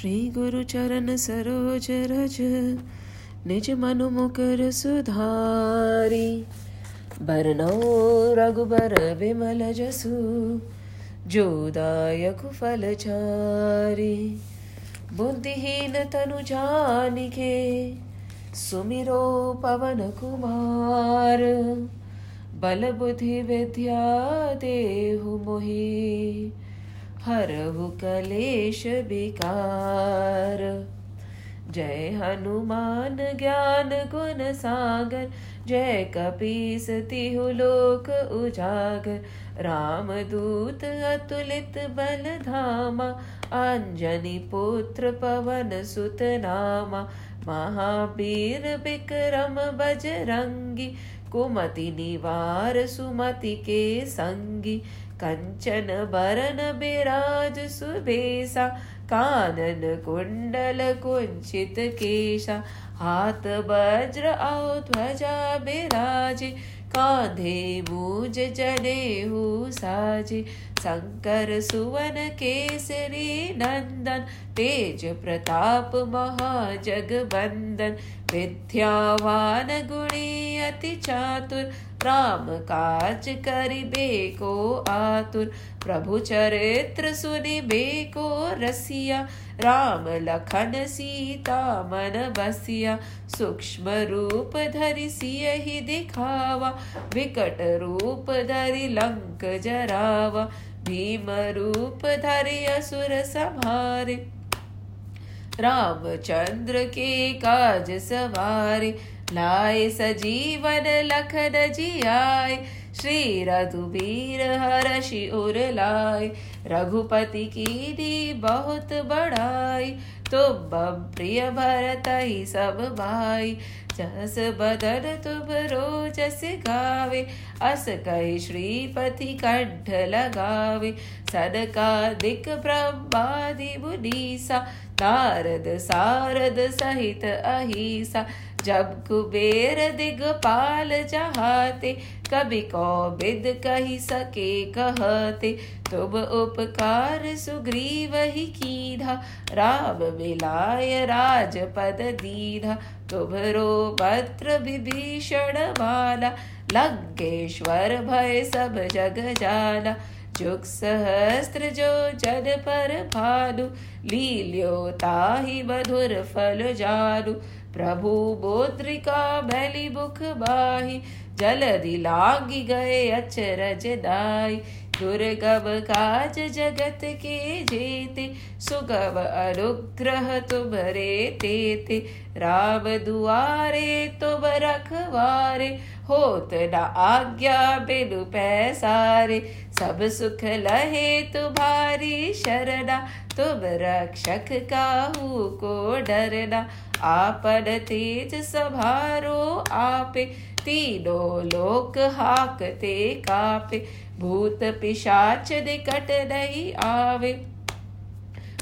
श्री गुरु चरण सरोज रज, निज मनु मुकर सुधारी। बरनौ रघुबर विमल जसु जोदायक फल चारी। बुद्धिहीन तनु जानिके, सुमिरो पवन कुमार। बल बुद्धि विद्या देहु मोहि हरहु कलेश विकार। जय हनुमान ज्ञान गुण सागर, जय कपीस तिहु लोक उजागर। राम दूत अतुलित बल धामा, अंजनी पुत्र पवन सुत नामा। महावीर विक्रम बजरंगी, कुमति निवार सुमति के संगी। कंचन बरन बिराज सुबेसा, कानन कुंडल कुंचित केशा, हाथ वज्र औ ध्वजा बिराजे, कांधे मूज जने हु साजे, शंकर सुवन केसरी नंदन, तेज प्रताप महाजगबंदन, विद्यावान गुणी अति चातुर राम काज करिबे को आतुर। प्रभु चरित्र सुनिबे को रसिया। राम लखन सीता मन बसिया। सूक्ष्म रूप धरि सियहि दिखावा। विकट रूप धरि लंक जरावा। भीम रूप धरि असुर संहारे। रामचंद्र के काज सवारे। लाए सजीवन लखन जियाए श्री रघुबीर हर्षि उर लाए रघुपति की दी बहुत बड़ाई। तुम प्रिय भरत ही सब भाई। जस बदन तुम रोजस गावे। अस कही श्रीपति कंठ लगावे। सदका दिक ब्रह्मादि मुनीसा। नारद सारद सहित अहिसा। जब कुबेर दिगपाल चाहते, कभी बिद कही सके कहते, तुम उपकार सुग्रीव ही कीधा, राम मिलाय राजपद दीधा, तुम्हरो पत्र विभीषण माला लंकेश्वर भय सब जग जाना जुग सहस्त्र जो जन पर भानु लील्यो ताहि मधुर फल जानु प्रभु बोद्रिका मैली मुख बाही, जलधि लागी गए अचरज दाई। दुर्गम काज जगत के जेते सुगम अनुग्रह तुम्हरे तेते राम दुआरे तुम रखवारे, होत न आज्ञा बिनु पैसारे। सब सुख लहे तुम्हारी शरणा, तुम रक्षक काहू को डरना। आपन तेज सभारो आपे, तीनों लोक हाकते कापे, भूत पिशाच निकट नहीं आवे।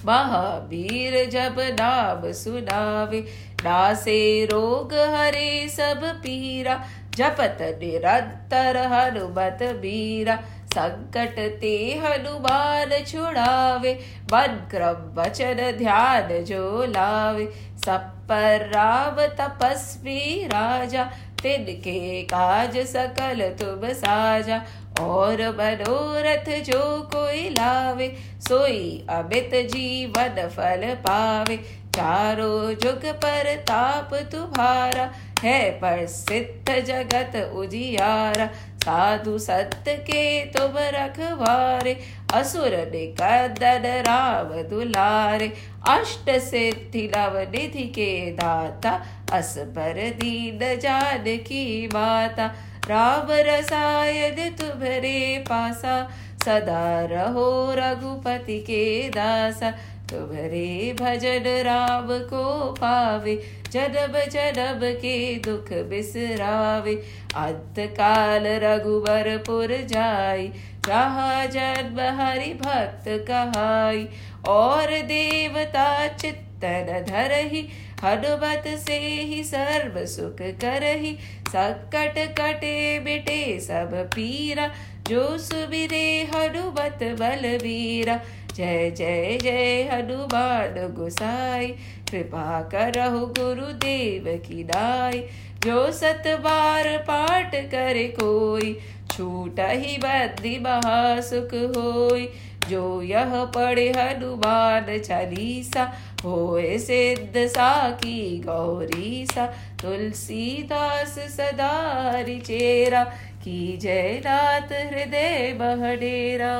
महावीर जब नाम सुनावे, नासे रोग हरे सब पीरा, जपत निरंतर हनुमत बीरा संकट ते हनुमान छुड़ावे मन क्रम वचन ध्यान जो लावे सब पर राम तपस्वी राजा, तिनके काज सकल तुम साजा। और मनोरथ जो कोई लावे, सोई अमित जीवन फल पावे। चारों जुग पर ताप तुम्हारा, है पर सिद्ध जगत उजियारा। साधु सत्य के तुम रखवारे, असुर निकंदन राम दुलारे अष्ट सिद्धि नव निधि के दाता, अस पर दीन जान की माता। राम रसायन तुम्हारे पासा, सदा रहो रघुपति के दासा। तुम्हारे भजन राम को पावे जन्म जन्म के दुख बिसरावे अंत काल रघुवर पुर जाई। जहाँ जन्म हरि भक्त कहाई, और देवता चित्तन धरही। हनुमत से ही सर्व सुख करही। संकट कटे बिटे सब पीरा, जो सुबिरे हनुमत बलबीरा। जय जय जय हनुमान गुसाई। कृपा करहु गुरुदेव की दाई, जो सत बार पाठ करे कोई, छूट ही बद्री महासुख होई। जो यह पढ़े हनुमान चालीसा, होए सिद्ध साकी गौरी सा तुलसीदास सदारी चेरा, की जय नाथ हृदय बहडेरा।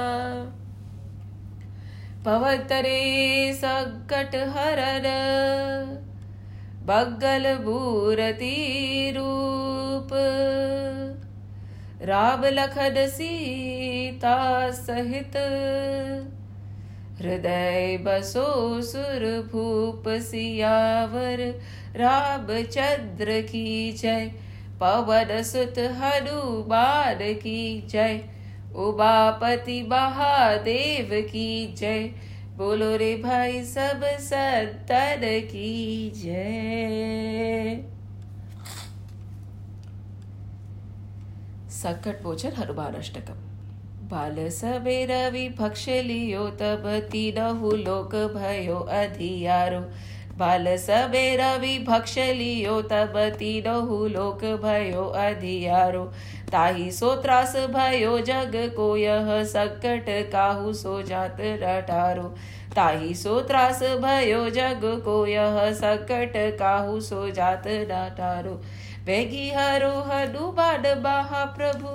पवतरे संकट हरन बगल बूरती रूप। राम लखन सीता सहित, हृदय बसो सुर भूप सियावर। रामचंद्र की जय, पवन सुत हनुमान की जय। उमापति महादेव की जय। बोलो रे भाई, सब संतन की जय। संकट मोचन हनुमान अष्टकम। बाल सबे रवि भक्ष लियो, तब तीनहु लोक भयो अधियारो। बाल सबे रवि भक्ष लियो, तब तीनहु लोक भयो अधियारो। ताही सो त्रास भयो जग को यह संकट काहू सो जात रटारो। ताही सो त्रास भयो जग को यह संकट काहू सो जात रटारो वेगी हरो हनु बाड बाहा प्रभु।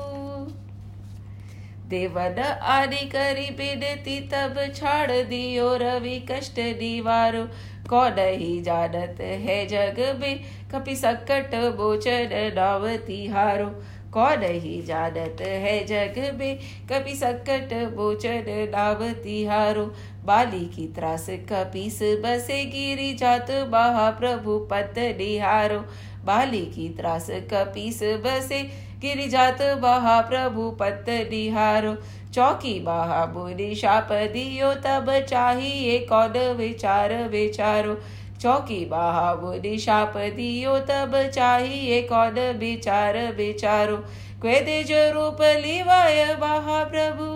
देवन आदि करी बिनती तब छाड़ दियो रवि कष्ट दीवारो। कौन ही जानत है जग में, कपि संकट बोचन नावती हारो। कौन ही जानत है जग में? कभी संकट बोचन नावती हारो। बाली की त्रास कपीस बसे गिरी जात महाप्रभु पत निहारो। बाली की त्रास कपीस बसे गिरी जात बहा प्रभु पत निहारो। चौकी बहा बुरी शाप दियो तब चाहिए कौन विचार विचारो। चौकी बहा बुरी शाप दियो तब चाहिए कौन विचार विचारो? क्वेदिज रूप लिवाय बहा प्रभु।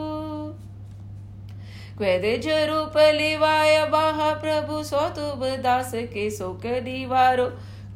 क्वेदिज रूप लिवाय बहा प्रभु, सो तुब दास के शोक निवारो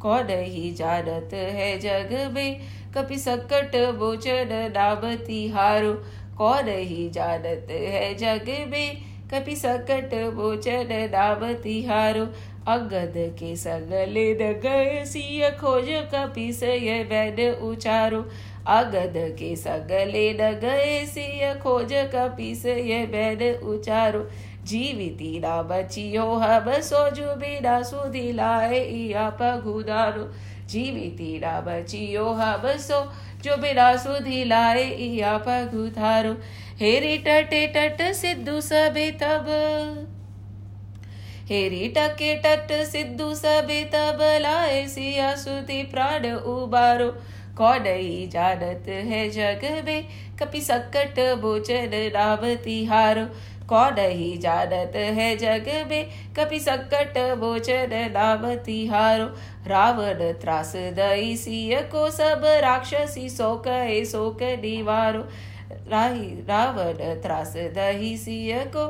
कौन ही जानत है जग में, कपि सकट बोचन नामती हारो कौन ही जानत है जग में, कपि सकट बोचन नामती हारो अगद के सगले गए सिय खोज कपि सय बैन उचारो। अगद के सगले गए सिय खोज कपि सय बैन उचारो। जीविती ना बचियो हम सोजु बिना सुधी लाए इया पगुदारो जीविती ना बचियो हम सो जो बिना सुधी लाए इया पगुधारो हेरी टटे टट सिद्धू सबे तब हेरी टके टट सिद्धू सबे तब लाए सिया सुधी प्राण उबारो। ही जानत है जग में, कपि सकट भोजन नामती हारो। कौन ही जानत है जग में, कपि संकट भोजन नाम तिहारो रावण त्रास दई सिय को सब राक्षसी शोक शोक निवारो। राही रावण त्रास दही सिय को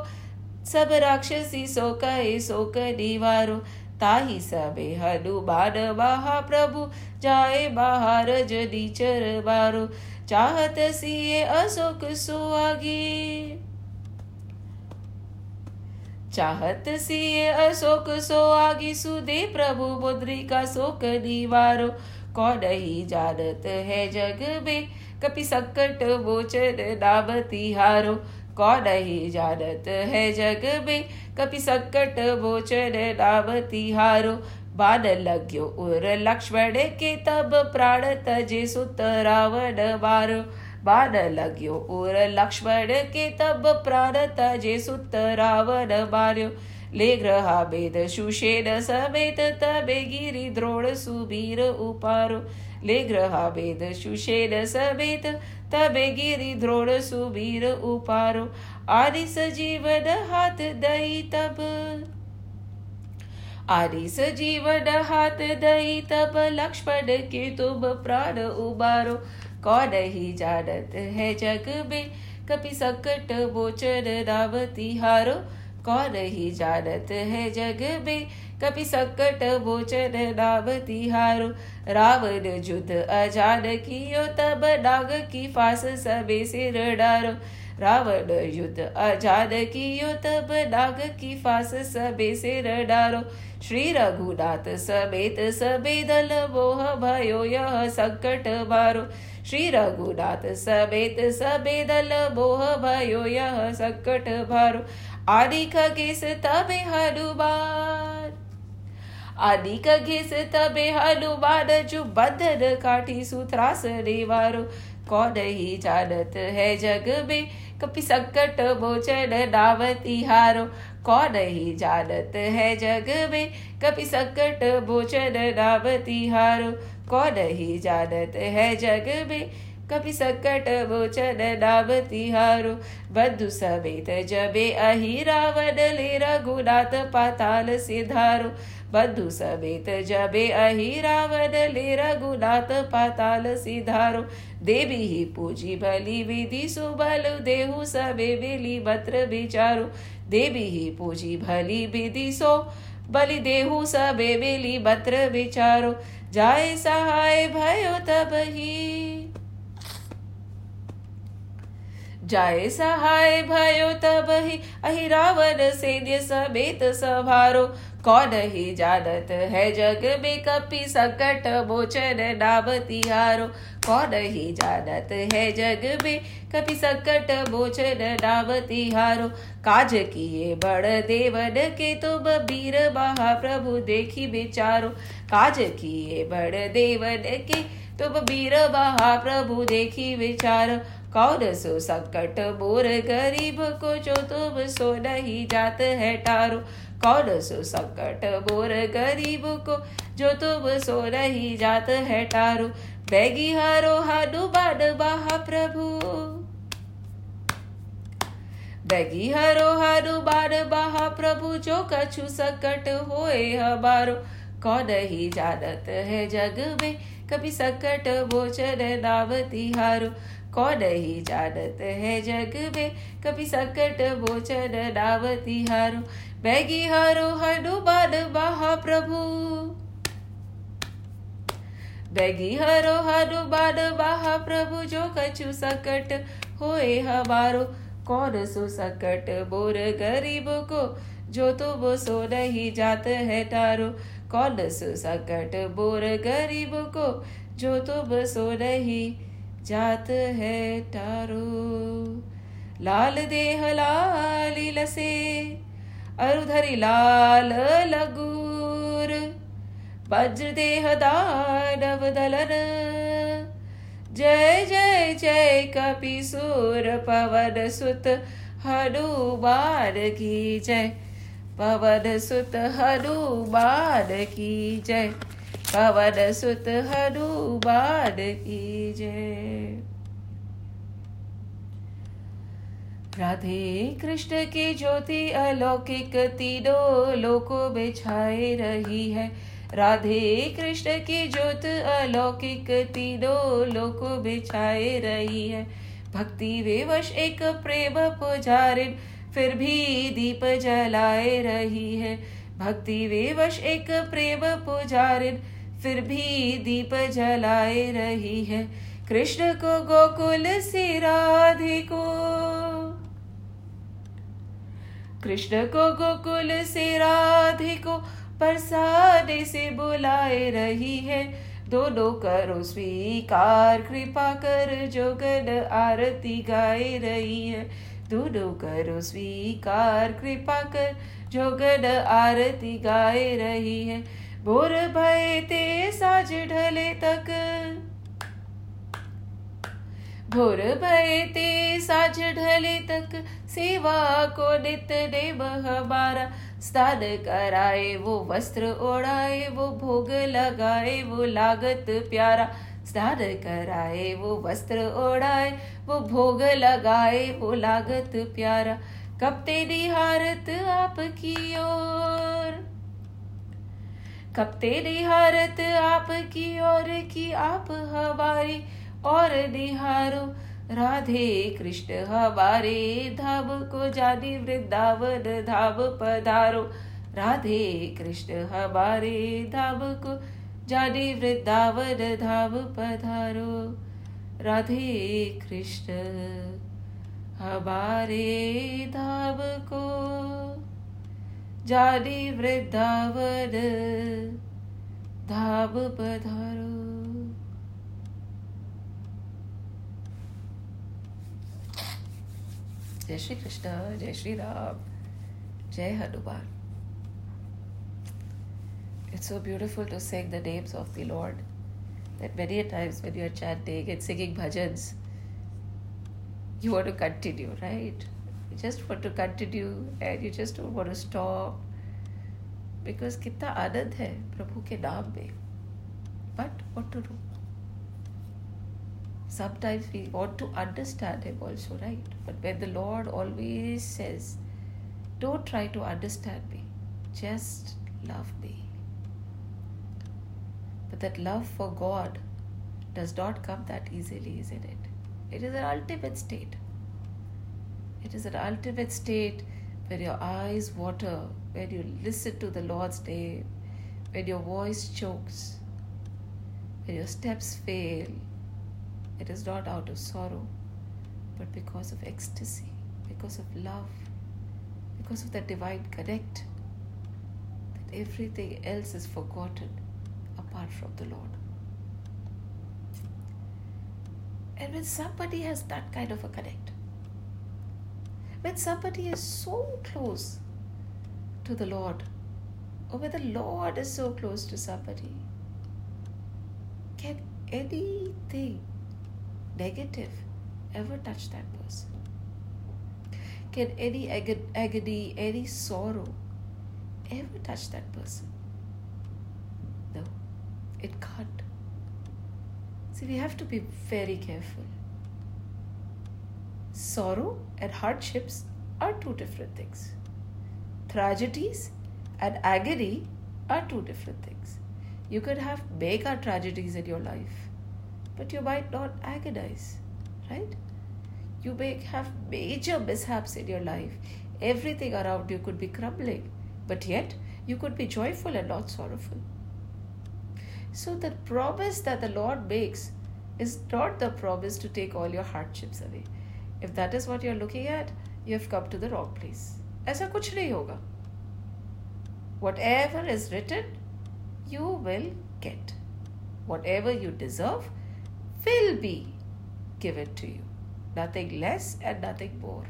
सब राक्षसी शोक शोक निवारो ताही सबे हनुमान, महाप्रभु, जाए बाहर जदीचर बारो। चाहत सिए अशोक सुहागी। चाहत सिए अशोक सो आगी सुदे प्रभु मुद्रिका शोक निवारो कौन ही जानत है जग में, कपि संकट बोचन नाम तिहारो। कौन ही जानत है जग में? कपि संकट बोचन नाम तिहारो बाण लग्यो उर लक्ष्मण के तब प्राण तजे सुत रावण मारो। बाण लग्यो उर लक्ष्मण के तब प्राण तजे सुत रावण मार्यो ले ग्रहा भेद सुषेण समेत तबे गिरि द्रोण सुबीर उपारो। ले ग्रहा भेद सुषेण समेत तबे गिरि द्रोण सुबीर उपारो आदि सजीवन हाथ दई तब आदि सजीवन हाथ दई तब लक्ष्मण के तुम प्राण उबारो। कौन ही जानत है जग में, कपि संकट बोचन नाम तिहारो। कौन ही जानत है जग में कपि सकट भोचन नाम तिहारो रावण जुद अजान कियो, तब नाग की फांस सबे सिर डारो। रावण युद्ध अजान कियो, तब नाग की फांस सबे सिर डारो। श्री रघुनाथ समेत सबे दल मोह भयो, यह संकट मारो। श्री रघुनाथ समेत सबे दल मोह भयो, यह संकट भारो आदि खगेश, तबे हनुमान। आदि खगेश तबे हनुमान जो बंधन काटी सूत्रास वारो कौन ही जानत है जग में कपि संकट मोचन नावती तिहारो कौन ही जानत है जग में कपि संकट मोचन नावती हारो कौन ही जानत है जग में कभी सकट मोचन नाम तिहारो बंधु समेत जबे अहि रावण ले रघुनाथ पाताल सिधारो। बंधु समेत जबे अहि रावण ले रघुनाथ पाताल सिधारो। देवी ही पूजी भली विधि सुबल, देहु सबे बेली मत्र विचारो। देवी ही पूजी भली विधि सो, बलि देहु सबे बेली मत्र विचारो। जाय सहाय भयो तब ही। जाय सहाय भयो तब ही अहि रावण सैन्य समेत सभारो कौन ही जानत है जग में कपि संकट मोचन नाम तिहारो। कौन ही जानत है जग में कपि संकट मोचन नाम तिहारो। काज किए बड़ देवन के तुम वीर महाप्रभु देखी बेचारो काज किए बड़ देवन के तुम वीर महाप्रभु देखी विचारो। कौन सो संकट मोर गरीब को जो तुम सो नहीं जात है टारो? कौन सो संकट मोर गरीब को जो तुम सो नहीं जात है टारो? बैगी हरो हानु बान महा प्रभु। बैगी हरो हानु बान महा प्रभु, जो कछु संकट होए हमारो। कौन ही जानत है जग में, कभी संकट भोचन नाम तिहारो। कौन ही जानत है जग में? कभी संकट भोचन नाम तिहारो बैगी हरो, हनुमान महाप्रभु। बैगी हरो, हनुमान महाप्रभु, जो कछु संकट होए हमारो। कौन सो संकट बोर गरीब को, जो तुम सो नहीं जात है तारो कौन सो संकट बोर गरीब को, जो तुम सो नहीं जात है तारो। लाल देह लाली लसे, अरुधरी लाल लगूर। वज्र देह दानव दलन। जय जय जय कपिसुर पवन सुत, हनुमान की जय। पवन सुत, हनुमान की जय। पवन सुत हनुमान की जय राधे कृष्ण की ज्योति अलौकिक तीनों लोकों में छाए रही है। राधे कृष्ण की ज्योत अलौकिक तीनों लोकों में छाए रही है। भक्ति विवश एक प्रेम पुजारिन, फिर भी दीप जलाए रही है। भक्ति विवश एक प्रेम पुजारिन फिर भी दीप जलाए रही है। कृष्ण को गोकुल से राधिको कृष्ण को गोकुल से राधे को परसाने से बुलाए रही है। दोनों करो स्वीकार, कृपा कर जोगन आरती गाए रही है। दोनों करो स्वीकार, कृपा कर जोगन आरती गाए रही है। बोर भय ते साज ढले तक। भोर भय ते साझ ढले तक। सेवा को नित देव हमारा। स्नान कराए वो वस्त्र ओढ़ाए, वो भोग लगाए, वो लागत प्यारा। स्नान कराए वो वस्त्र ओढ़ाए, वो भोग लगाए, वो लागत प्यारा। कब तेरी हारत आपकी ओर। कब तेरी हारत आपकी और की आप हमारी? और निहारो, राधे कृष्ण, हमारे धाम को जानी वृंदावन धाम पधारो। राधे कृष्ण, हमारे धाम को जानी वृंदावन धाम पधारो। राधे कृष्ण, हमारे धाम को જાડી વૃદ્ધાવર ધાબ પધારો જય શ્રી કૃષ્ણ જય શ્રી રામ જય Hanuman It's so beautiful to sing the names of the Lord that many times when you are chanting and singing bhajans, you want to continue, right? You just want to continue and you just don't want to stop. Because कितना आनंद है प्रभु के नाम में. But what to do? sometimes we want to understand him also, right? But when the Lord always says, Don't try to understand me, just love me. But that love for God does not come that easily, isn't it? It is an ultimate state. It is an ultimate state where your eyes water, where you listen to the Lord's name, when your voice chokes, when your steps fail, it is not out of sorrow, but because of ecstasy, because of love, because of that divine connect, that everything else is forgotten apart from the Lord. And when somebody has that kind of a connect, when somebody is so close to the Lord, or when the Lord is so close to somebody, can anything negative ever touch that person? Can any ag- agony, any sorrow ever touch that person? No, it can't. See, we have to be very careful. Sorrow and hardships are two different things. Tragedies and agony are two different things. You could have mega tragedies in your life but you might not agonize, right? You may have major mishaps in your life. Everything around you could be crumbling, but yet you could be joyful and not sorrowful. So, the promise that the Lord makes is not the promise to take all your hardships away If that is what you're looking at, you have come to the wrong place. ऐसा कुछ नहीं होगा. Whatever is written, you will get. Whatever you deserve, will be given to you. Nothing less and nothing more.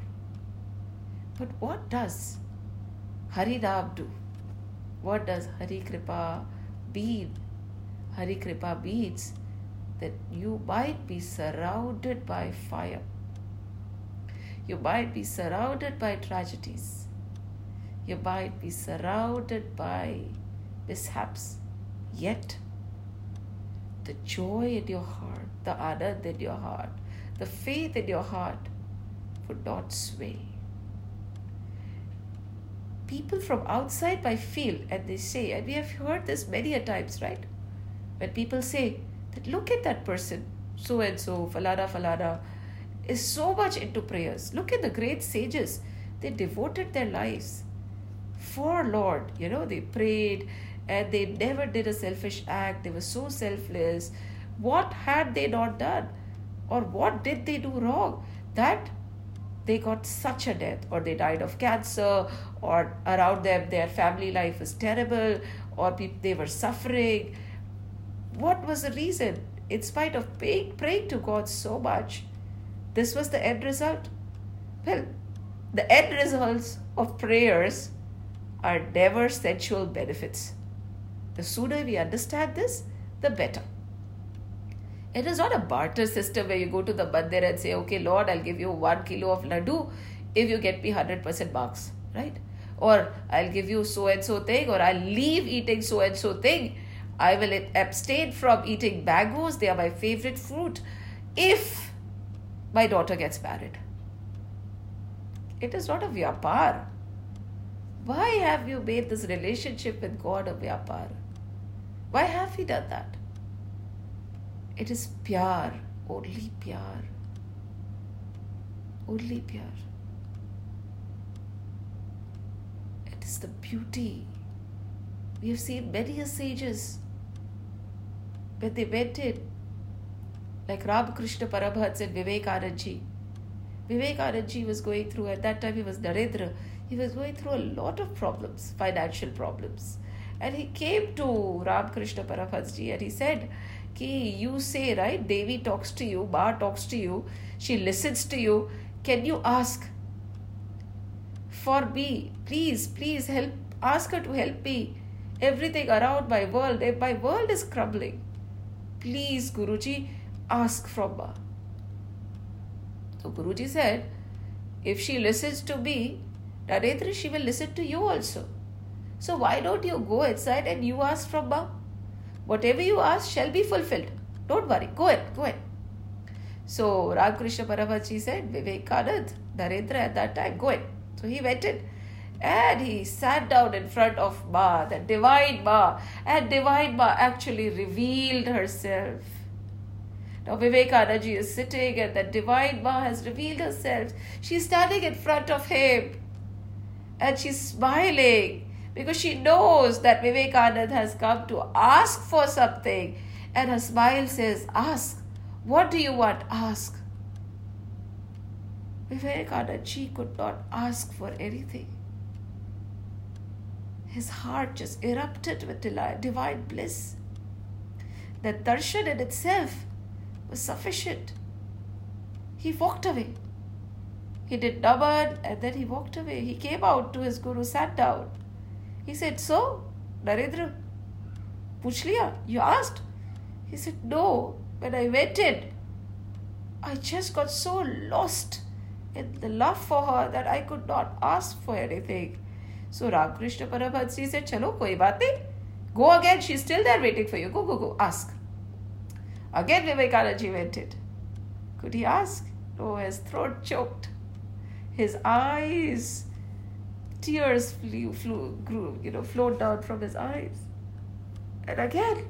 But what does Hari Ram do? What does Hari Kripa mean? Hari Kripa means that you might be surrounded by fire. You might be surrounded by tragedies. You might be surrounded by mishaps. Yet, the joy in your heart, the anand in your heart, the faith in your heart would not sway. People from outside might feel, and they say, and we have heard this many a times, right? When people say that look at that person, so and so, falada, falana, is so much into prayers. Look at the great sages. They devoted their lives for Lord. You know, they prayed, and they never did a selfish act. They were so selfless. What had they not done? Or what did they do wrong? That they got such a death, or they died of cancer, or around them their family life was terrible, or they were suffering. What was the reason? In spite of praying, praying to God so much, this was the end result. Well, the end results of prayers are never sensual benefits the sooner we understand this, the better. It is not a barter system where you go to the mandir and say, okay, Lord, I'll give you one kilo of laddu if you get me 100% marks, right? Or I'll give you so and so thing, or I'll leave eating so and so thing. I will abstain from eating mangoes, they are my favorite fruit, if my daughter gets married. It is not a vyapar. Why have you made this relationship with God a vyapar? Why have we done that? It is pyar, only pyar. only pyar. It is the beauty. We have seen many sages when they went in, like Ramakrishna Paramahansa and Vivekananda Vivekananda was going through, at that time he was Narendra, he was going through a lot of problems, financial problems. And he came to Ramakrishna Paramahansa and he said, Ki, you say, right, Devi talks to you, Ma talks to you, she listens to you. Can you ask for me? Please, please help, ask her to help me. Everything around my world, eh, my world is crumbling. Please, Guruji, ask from Ma. So Guruji said, if she listens to me, Narendra, she will listen to you also. So why don't you go inside and you ask from Ma? Whatever you ask shall be fulfilled. Don't worry. Go ahead. Go ahead. So Ramakrishna Paramahansa said, Vivekanand, Narendra at that time, go ahead. So he went in and he sat down in front of Ma, the divine Ma, and divine Ma actually revealed herself. Now Vivekananda is sitting and the divine Ma has revealed herself. She's standing in front of him and she's smiling because she knows that Vivekananda has come to ask for something. And her smile says, Ask. What do you want? Ask. Vivekananda, she could not ask for anything. His heart just erupted with divine bliss. That darshan in itself was sufficient. He walked away. He did naman and then he walked away. He came out to his guru, sat down. He said, So, Narendra, puch liya? You asked? He said, No. When I in, I just got so lost in the love for her that I could not ask for anything. So Ramakrishna Paramahansa said, Chalo, koi baat nahi. Go again, she's still there waiting for you. Go, go, go, ask. Again Vivekananda went in. Could he ask? No, his throat choked. His eyes, tears flew, flew, grew, you know, flowed down from his eyes. And again,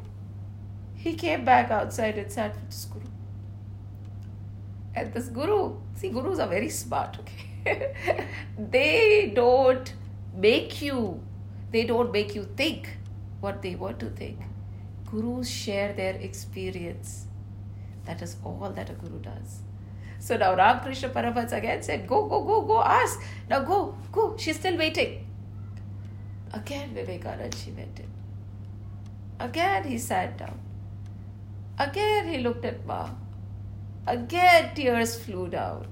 he came back outside and sat with his guru. And this guru, see, gurus are very smart, okay? they don't make you, they don't make you think what they want to think. Gurus share their experience. That is all that a guru does. So now Ramakrishna Paramahansa again said, Go, go, go, go, ask. Now go, go. She's still waiting. Again, Vivekananda, she went in. Again, he sat down. Again, he looked at Ma. Again, tears flew down.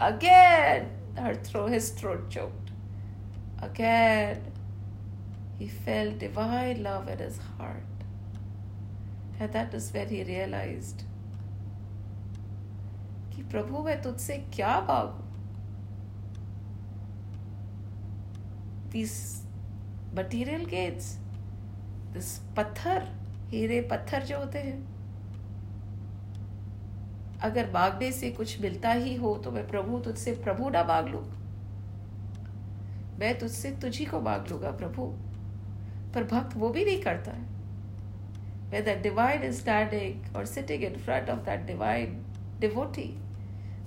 Again, her throat, his throat choked. Again, he felt divine love in his heart. And that is when he realized कि प्रभु, मैं तुझसे क्या मांगू? These material gains this पत्थर, हीरे पत्थर जो होते हैं, अगर मांगने से कुछ मिलता ही हो तो मैं प्रभु, तुझसे प्रभु ना मांग लू। मैं तुझसे तुझी को मांग लूँगा प्रभु, पर भक्त वो भी नहीं करता है। Where the divine is standing or sitting in front of that divine devotee,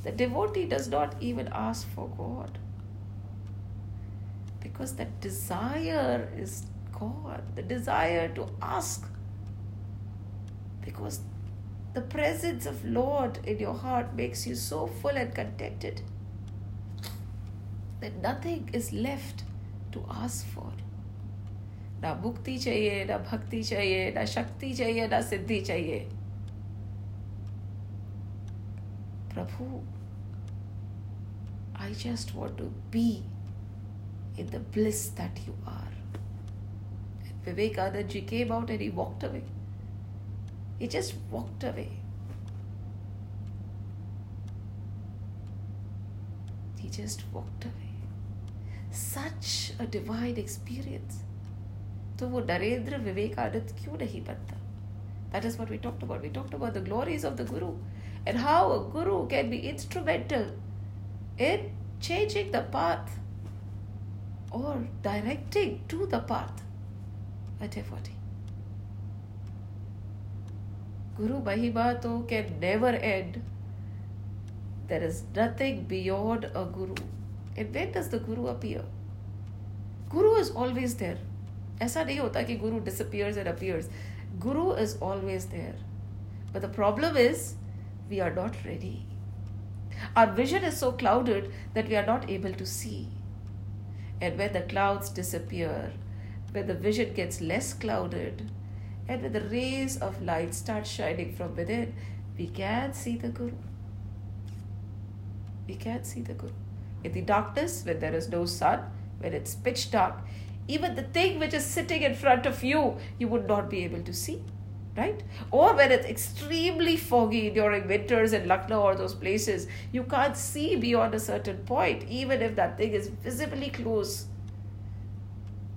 the devotee does not even ask for God. Because the desire is God, the desire to ask. Because the presence of Lord in your heart makes you so full and contented that nothing is left to ask for. ना भुक्ति चाहिए, ना भक्ति चाहिए, ना शक्ति चाहिए, ना सिद्धि चाहिए प्रभु I just want to be in the bliss that you are Vivekananda ji came out and he away he just walked away just walked away. Such a divine experience. तो वो नरेंद्र विवेक आदित्य क्यों नहीं बनता? That is what we talked about we talked about the glories of the guru and how a guru can be instrumental in changing the path or directing to the path at a forty guru can never end there is nothing beyond a guru and when does the guru appear guru is always there ऐसा नहीं होता कि guru disappears and appears. Guru is always there. But the problem is we are not ready. Our vision is so clouded that we are not able to see. And when the clouds disappear, when the vision gets less clouded, and when the rays of light start shining from within, we can see the Guru. We can see the Guru. In the darkness, when there is no sun, when it's pitch dark, even the thing which is sitting in front of you, you would not be able to see right? Or when it's extremely foggy during winters in Lucknow or those places, you can't see beyond a certain point, even if that thing is visibly close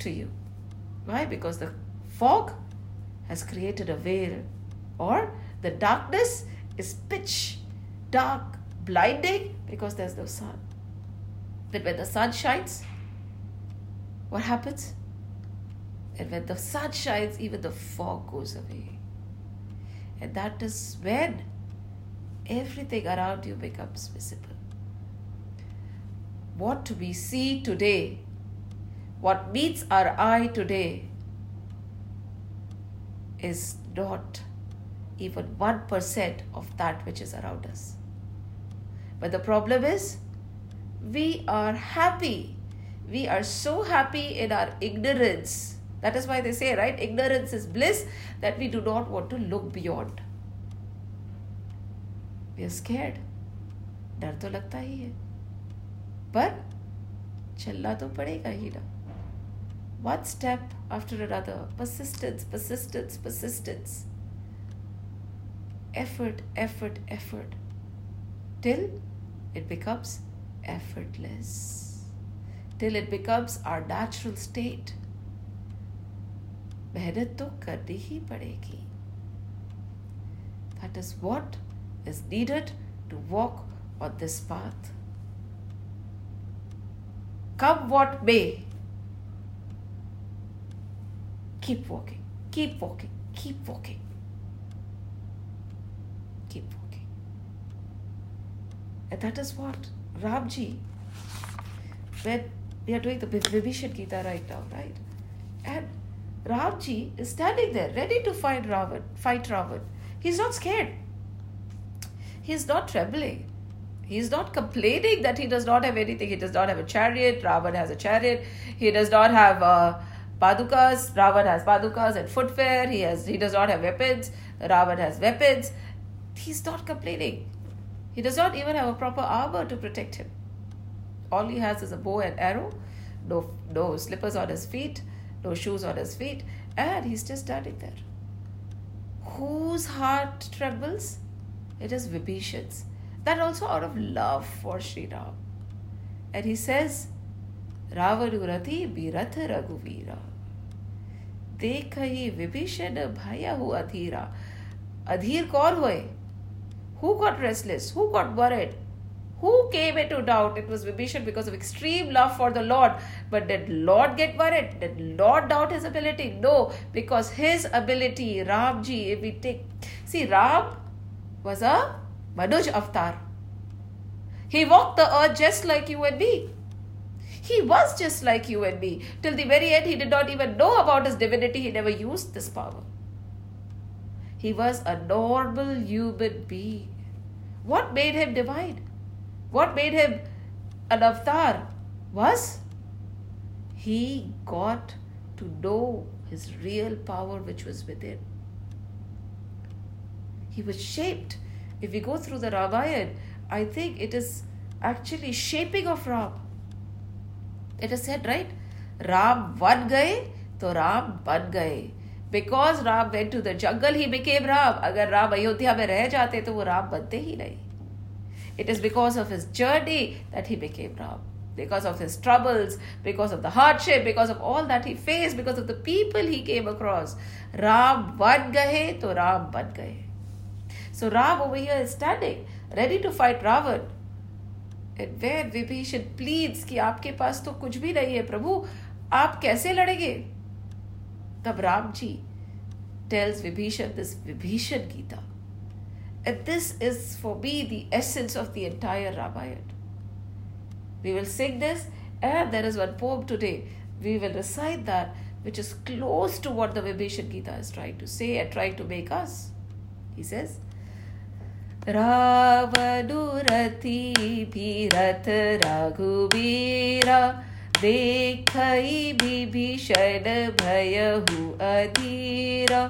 to you. Why? Because the fog has created a veil, or the darkness is pitch dark, blinding because there's no sun. But when the sun shines, what happens? And when the sun shines, even the fog goes away. And that is when everything around you becomes visible. What we see today, what meets our eye today, is not even 1% of that which is around us. But the problem is, we are happy We are so happy in our ignorance that is why they say, right? Ignorance is bliss that we do not want to look beyond. We are scared. डर तो लगता ही है पर चलना तो पड़ेगा ही ना one step after another persistence persistence persistence effort effort effort till it becomes effortless till it becomes our natural state मेहनत तो करनी ही पड़ेगी that is what is needed to walk on this path come what may keep walking keep walking keep walking keep walking and that is what ramji when we are doing the vibhishan gita right now right and Ramji is standing there, ready to fight Ravan, fight Ravan. He's not scared. He's not trembling. He's not complaining that he does not have anything. He does not have a chariot. Ravan has a chariot. He does not have uh, padukas. Ravan has padukas and footwear. He has. He does not have weapons. Ravan has weapons. He's not complaining. He does not even have a proper armor to protect him. All he has is a bow and arrow. No, no slippers on his feet no shoes on his feet, and he's just standing there. Whose heart trembles? It is Vibhishan's. That also out of love for Sri Ram. And he says, Ravanurati Birath Raghuvira. देखही विभीषण भय who अधीरा अधीर कौन हुए who got restless who got worried Who came into doubt? It was Vibhishan because of extreme love for the Lord. But did Lord get worried? Did Lord doubt his ability? No, because his ability, Ramji, if we take. See, Ram was a Manuj avatar. He walked the earth just like you and me. He was just like you and me. Till the very end, he did not even know about his divinity. He never used this power. He was a normal human being. What made him divine? What made him an avatar was he got to know his real power which was within. He was shaped. If we go through the Ramayana, I think it is actually shaping of Ram. It is said, right? Ram van gaye, to Ram ban gaye. Because Ram went to the jungle, he became Ram. अगर राम अयोध्या में रह जाते तो वो राम बनते ही नहीं it is because of his journey that he became Ram. Because of his troubles, because of the hardship, because of all that he faced, because of the people he came across. Ram ban gahe to Ram ban gahe. So Ram over here is standing, ready to fight Ravan. And where Vibhishan pleads कि आपके पास तो कुछ भी नहीं है प्रभु आप कैसे लड़ेंगे तब Ram ji tells Vibhishan this Vibhishan Gita And this is for me the essence of the entire Ramayana. We will sing this, and there is one poem today. We will recite that, which is close to what the Vibhishan Gita is trying to say and trying to make us. He says, रावणुरति भीरथ रघुबीरा देखई विभीषण भयहु अधीरा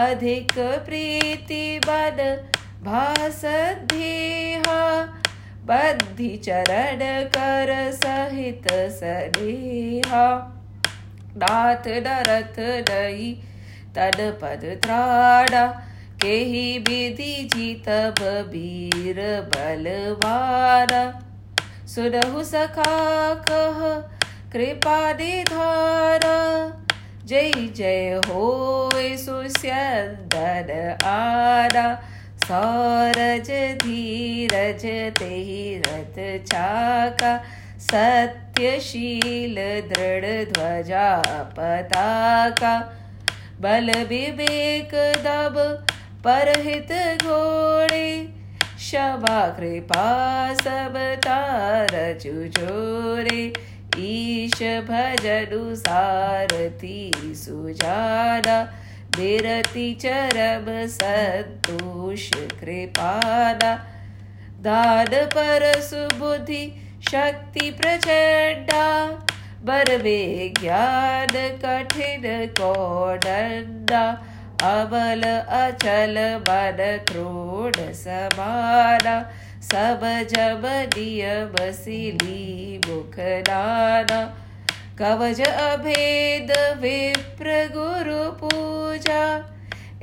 अधिक प्रीति बद भासदेहा बद्धि चरण कर सहित सदेहा। नाथ नरथ नहीं तन पद त्राड़ा, केही विधि जीतब वीर बलवारा सुनहु सखा कह, कृपा निधारा जय जय हो सुस्यंदन आरा। सौरज धीरज ते रथ चाका, सत्यशील दृढ़ ध्वजा पताका। बल विवेक दब परहित घोड़े शबा कृपा सब तार चुचोरे ईश भजनु सारथी सुजाना विरति चरम संतोष कृपाना दान पर सुबुद्धि शक्ति प्रचंडा। बर ज्ञान कठिन कौडंडा। अबल अचल मन क्रोड समाना। सब जब नियम सिली मुख नाना। कवच अभेद विप्र गुरु पूजा।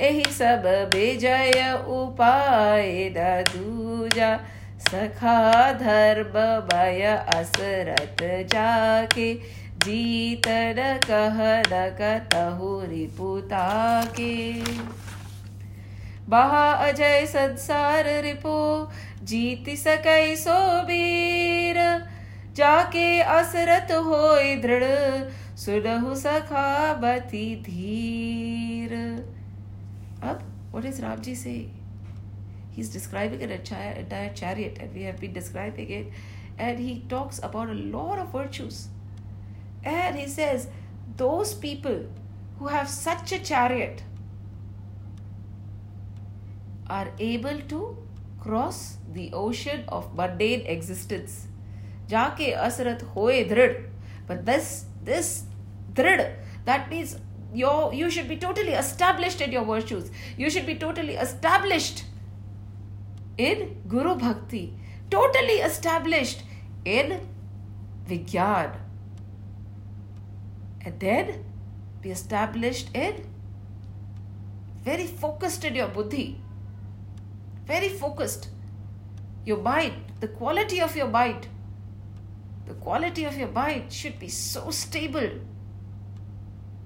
एहि सब विजय उपाय दूजा। सखा धर्म भय असरत जाके। जीत न कह न कतहु रिपुता के बहा अजय संसार रिपो, जीत सकई सो वीर। जाके असरत हो दृढ़ सुनहु सखा बती धीर अब what is Ramji saying? He's describing an entire, entire chariot, and we have been describing it, and he talks about a lot of virtues. And he says, those people who have such a chariot are able to cross the ocean of mundane existence. Jaake asrat hoye drid. But this, this drid, that means your, you should be totally established in your virtues. You should be totally established in Guru Bhakti. Totally established in Vigyan and then be established in very focused in your buddhi very focused your mind the quality of your mind the quality of your bite should be so stable.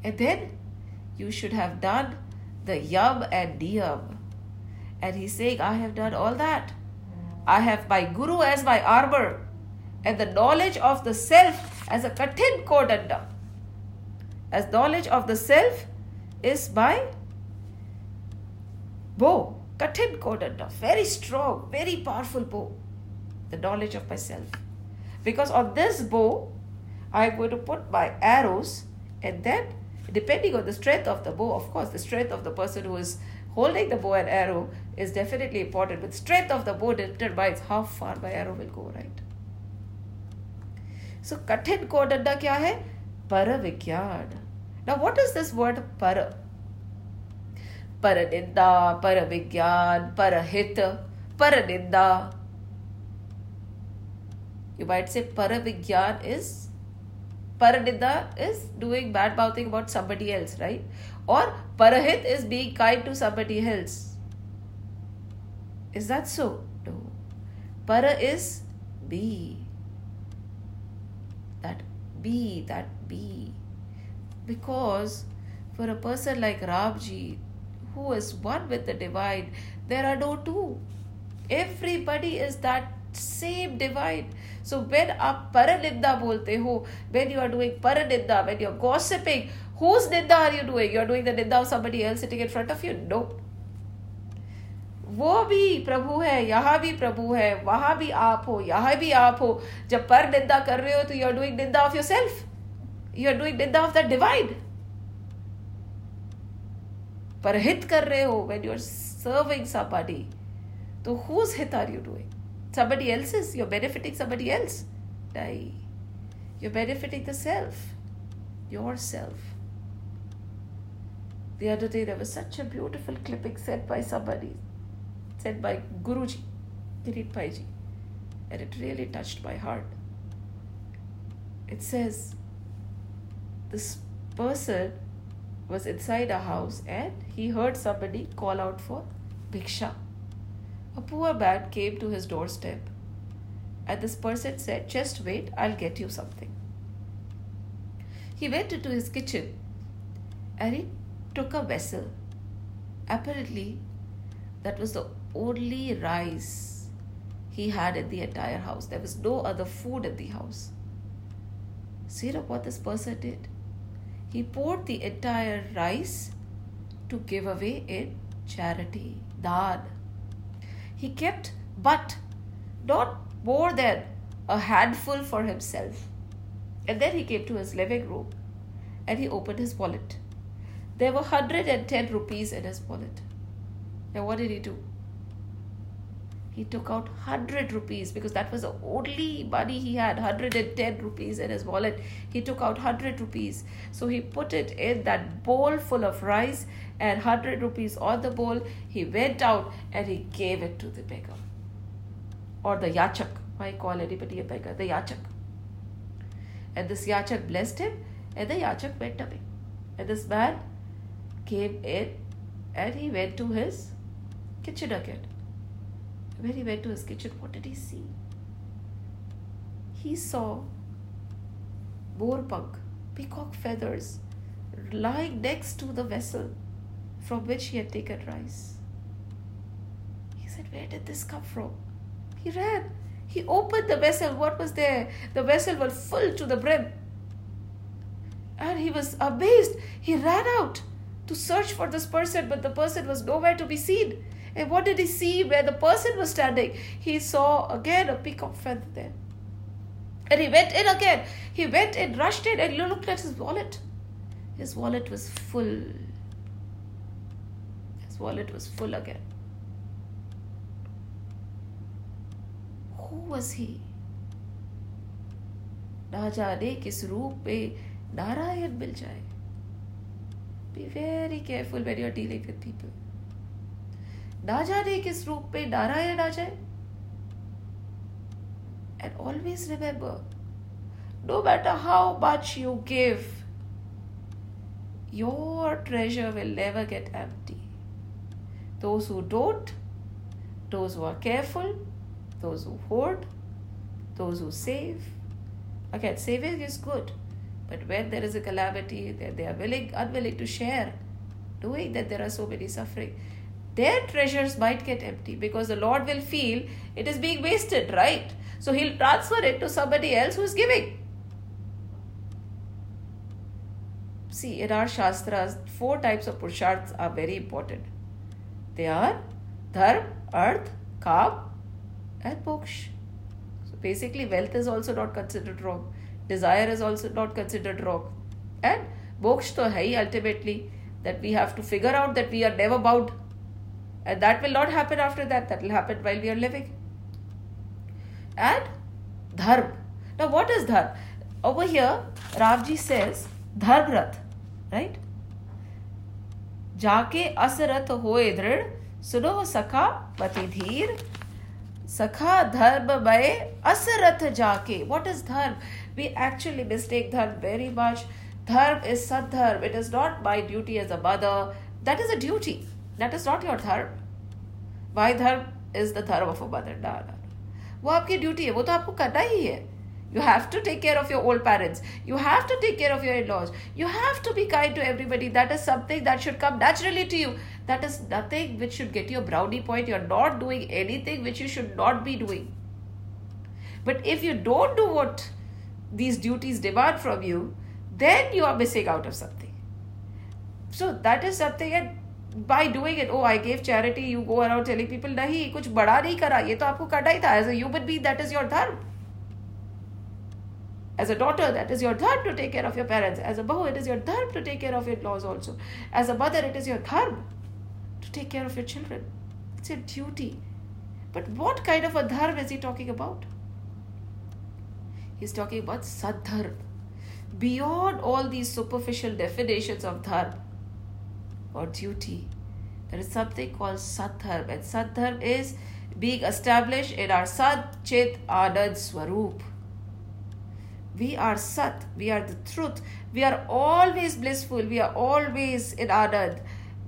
And then you should have done the yam and niyam and he's saying i have done all that. I have my guru as my armor and the knowledge of the self as a katin kodanda. As knowledge of the self is by bow, Kathin Kodanda, very strong, very powerful bow, the knowledge of myself. Because on this bow, I'm going to put my arrows and then depending on the strength of the bow, of course, the strength of the person who is holding the bow and arrow is definitely important. But strength of the bow determines how far my arrow will go, right? So Kathin Kodanda kya hai? Paravigyan. Now, what is this word para? Paraninda, Paravigyan, Parahit, Paraninda. You might say Paravigyan is Paraninda is doing bad mouthing about somebody else, right? Or Parahit is being kind to somebody else. Is that so? No. Para is be. That be, that be because for a person like Rabji, who is one with the divine, there are no two. Everybody is that same divine. So when आप पर निंदा बोलते हो when you are doing par ninda when you are gossiping whose ninda are you doing you are doing the ninda of somebody else sitting in front of you know वो भी प्रभु है, यहाँ भी प्रभु है, वहाँ भी आप हो, यहाँ भी आप हो। जब पर निंदा कर रहे हो तो you are doing ninda of yourself you are doing ninda of the divine पर हित कर रहे हो वेन यू आर सर्विंग सा पार्टी तो whose hit are you doing somebody else's you're benefiting somebody else. Die. You're benefiting the self. Yourself. The other day there was such a beautiful clipping said by somebody said by guruji kirit paiji and it really touched my heart. It says this person was inside a house and he heard somebody call out for bhiksha. A poor man came to his doorstep and this person said, Just wait, I'll get you something. He went into his kitchen and he took a vessel. Apparently, that was the only rice he had in the entire house. There was no other food in the house. See what this person did? he poured the entire rice to give away in charity, dad. He kept but not more than a handful for himself. And then he came to his living room and he opened his wallet. There were 110 rupees in his wallet. Now, what did he do? He took out 100 rupees because that was the only money he had 110 rupees in his wallet. He took out 100 rupees. So he put it in that bowl full of rice and 100 rupees on the bowl. He went out and he gave it to the beggar. Or the yachak. Why call anybody a beggar? The yachak. And this yachak blessed him and the yachak went away. And this man came in and he went to his kitchen again when he went to his kitchen, what did he see? He saw boar peacock feathers, lying next to the vessel from which he had taken rice. He said, Where did this come from? He ran. He opened the vessel. What was there? The vessel was full to the brim. And he was amazed. He ran out to search for this person, but the person was nowhere to be seen. And what did he see where the person was standing? He saw again a peacock feather there. And he went in again. He went in, rushed in, and he looked at his wallet. His wallet was full. His wallet was full again. Who was he? ना जाने किस रूप में नारायण मिल जाए Be very careful when you're dealing with people. ना जाने किस रूप में नारायण आ जाए and always remember no matter how much you give your treasure will never get empty those who don't those who are careful those who hoard those who save again saving is good but when there is a calamity they are willing unwilling to share knowing that there are so many suffering their treasures might get empty because the Lord will feel it is being wasted, right? So He'll transfer it to somebody else who's giving. See, in our Shastras, four types of Purusharths are very important. They are Dharm, Arth, Kam, and Moksha. So basically, wealth is also not considered wrong. Desire is also not considered wrong. And Moksha to hai ultimately that we have to figure out that we are never bound and that will not happen after that, that will happen while we are living. And dharm. Now, what is dharm? Over here, Ravji says dharmrath, right? जाके असरथ होए दृढ़ सुनो सखा पति धीर सखा धर्म मय असरथ जाके what is dharm we actually mistake dharm very much dharm is sadharm it is not my duty as a mother that is a duty that is not your dharma why dharma is the dharma of a mother no, no, वो आपकी duty है वो तो आपको करना ही है you have to take care of your old parents you have to take care of your in-laws you have to be kind to everybody that is something that should come naturally to you that is nothing which should get you a brownie point you're not doing anything which you should not be doing but if you don't do what these duties demand from you then you are missing out of something so that is something and by doing it, oh, I gave charity, you go around telling people, nahi, kuch bada nahi kara, ye to aapko karna hi tha. As a human being, that is your dharma. As a daughter, that is your dharma to take care of your parents. As a bahu, it is your dharma to take care of your laws also. As a mother, it is your dharma to take care of your children. It's your duty. But what kind of a dharma is he talking about? He's talking about sadharma. Beyond all these superficial definitions of dharma or duty, there is something called sadharma. And sadharma is being established in our Sat Chit Anand Swarup. We are Sat, we are the truth, we are always blissful, we are always in Anand.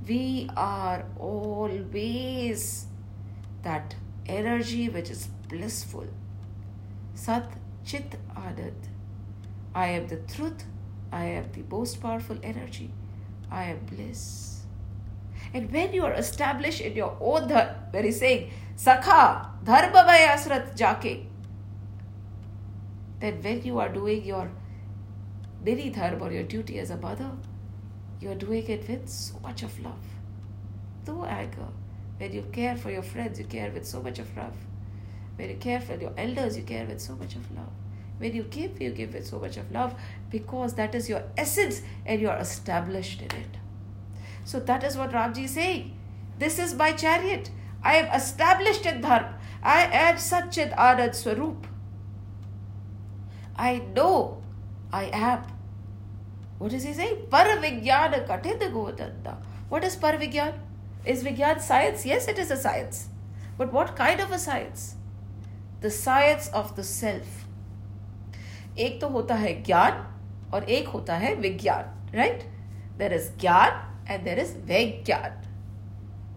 We are always that energy which is blissful. Sat Chit Anand. I am the truth. I am the most powerful energy. I am bliss. And when you are established in your own dharma, where he's saying, Sakha, dharma asrat jake, then when you are doing your daily dharma or your duty as a mother, you are doing it with so much of love. No anger. When you care for your friends, you care with so much of love. When you care for your elders, you care with so much of love. When you give, you give with so much of love because that is your essence and you are established in it. So that is what Ramji is saying. This is my chariot. I am established in Dharma. I am Satchit Anand Swaroop. I know I am. What does he say? Paravijnana Katita Govardhana. What is Paravijnana? Is Vigyan science? Yes, it is a science. But what kind of a science? The science of the self. एक तो होता है ज्ञान और एक होता है विज्ञान right there is gyan and there is Vegyad.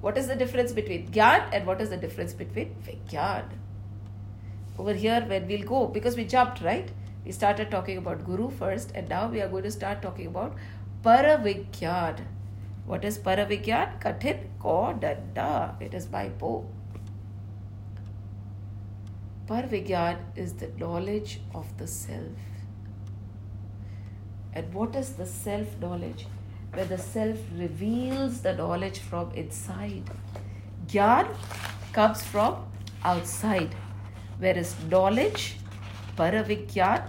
What is the difference between gyan and what is the difference between Vegyad? Over here, when we'll go, because we jumped, right? We started talking about Guru first, and now we are going to start talking about Paravigyad. What is Paravigyad? Kathin Ko It is by bow. Parvigyan is the knowledge of the self. And what is the self knowledge? Where the self reveals the knowledge from inside. Gyan comes from outside, whereas knowledge, Paravigyan,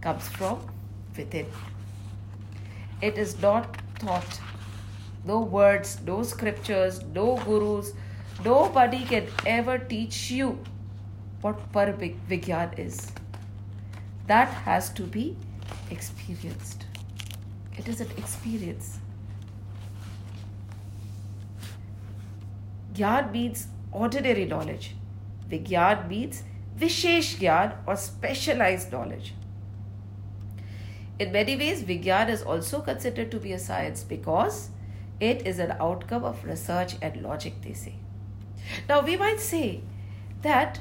comes from within. It is not thought. No words, no scriptures, no gurus, nobody can ever teach you what Paravigyan is. That has to be experienced. It is an experience. Gyan means ordinary knowledge. Vigyan means Vishesh Gyan or specialized knowledge. In many ways, Vigyan is also considered to be a science because it is an outcome of research and logic, they say. Now, we might say that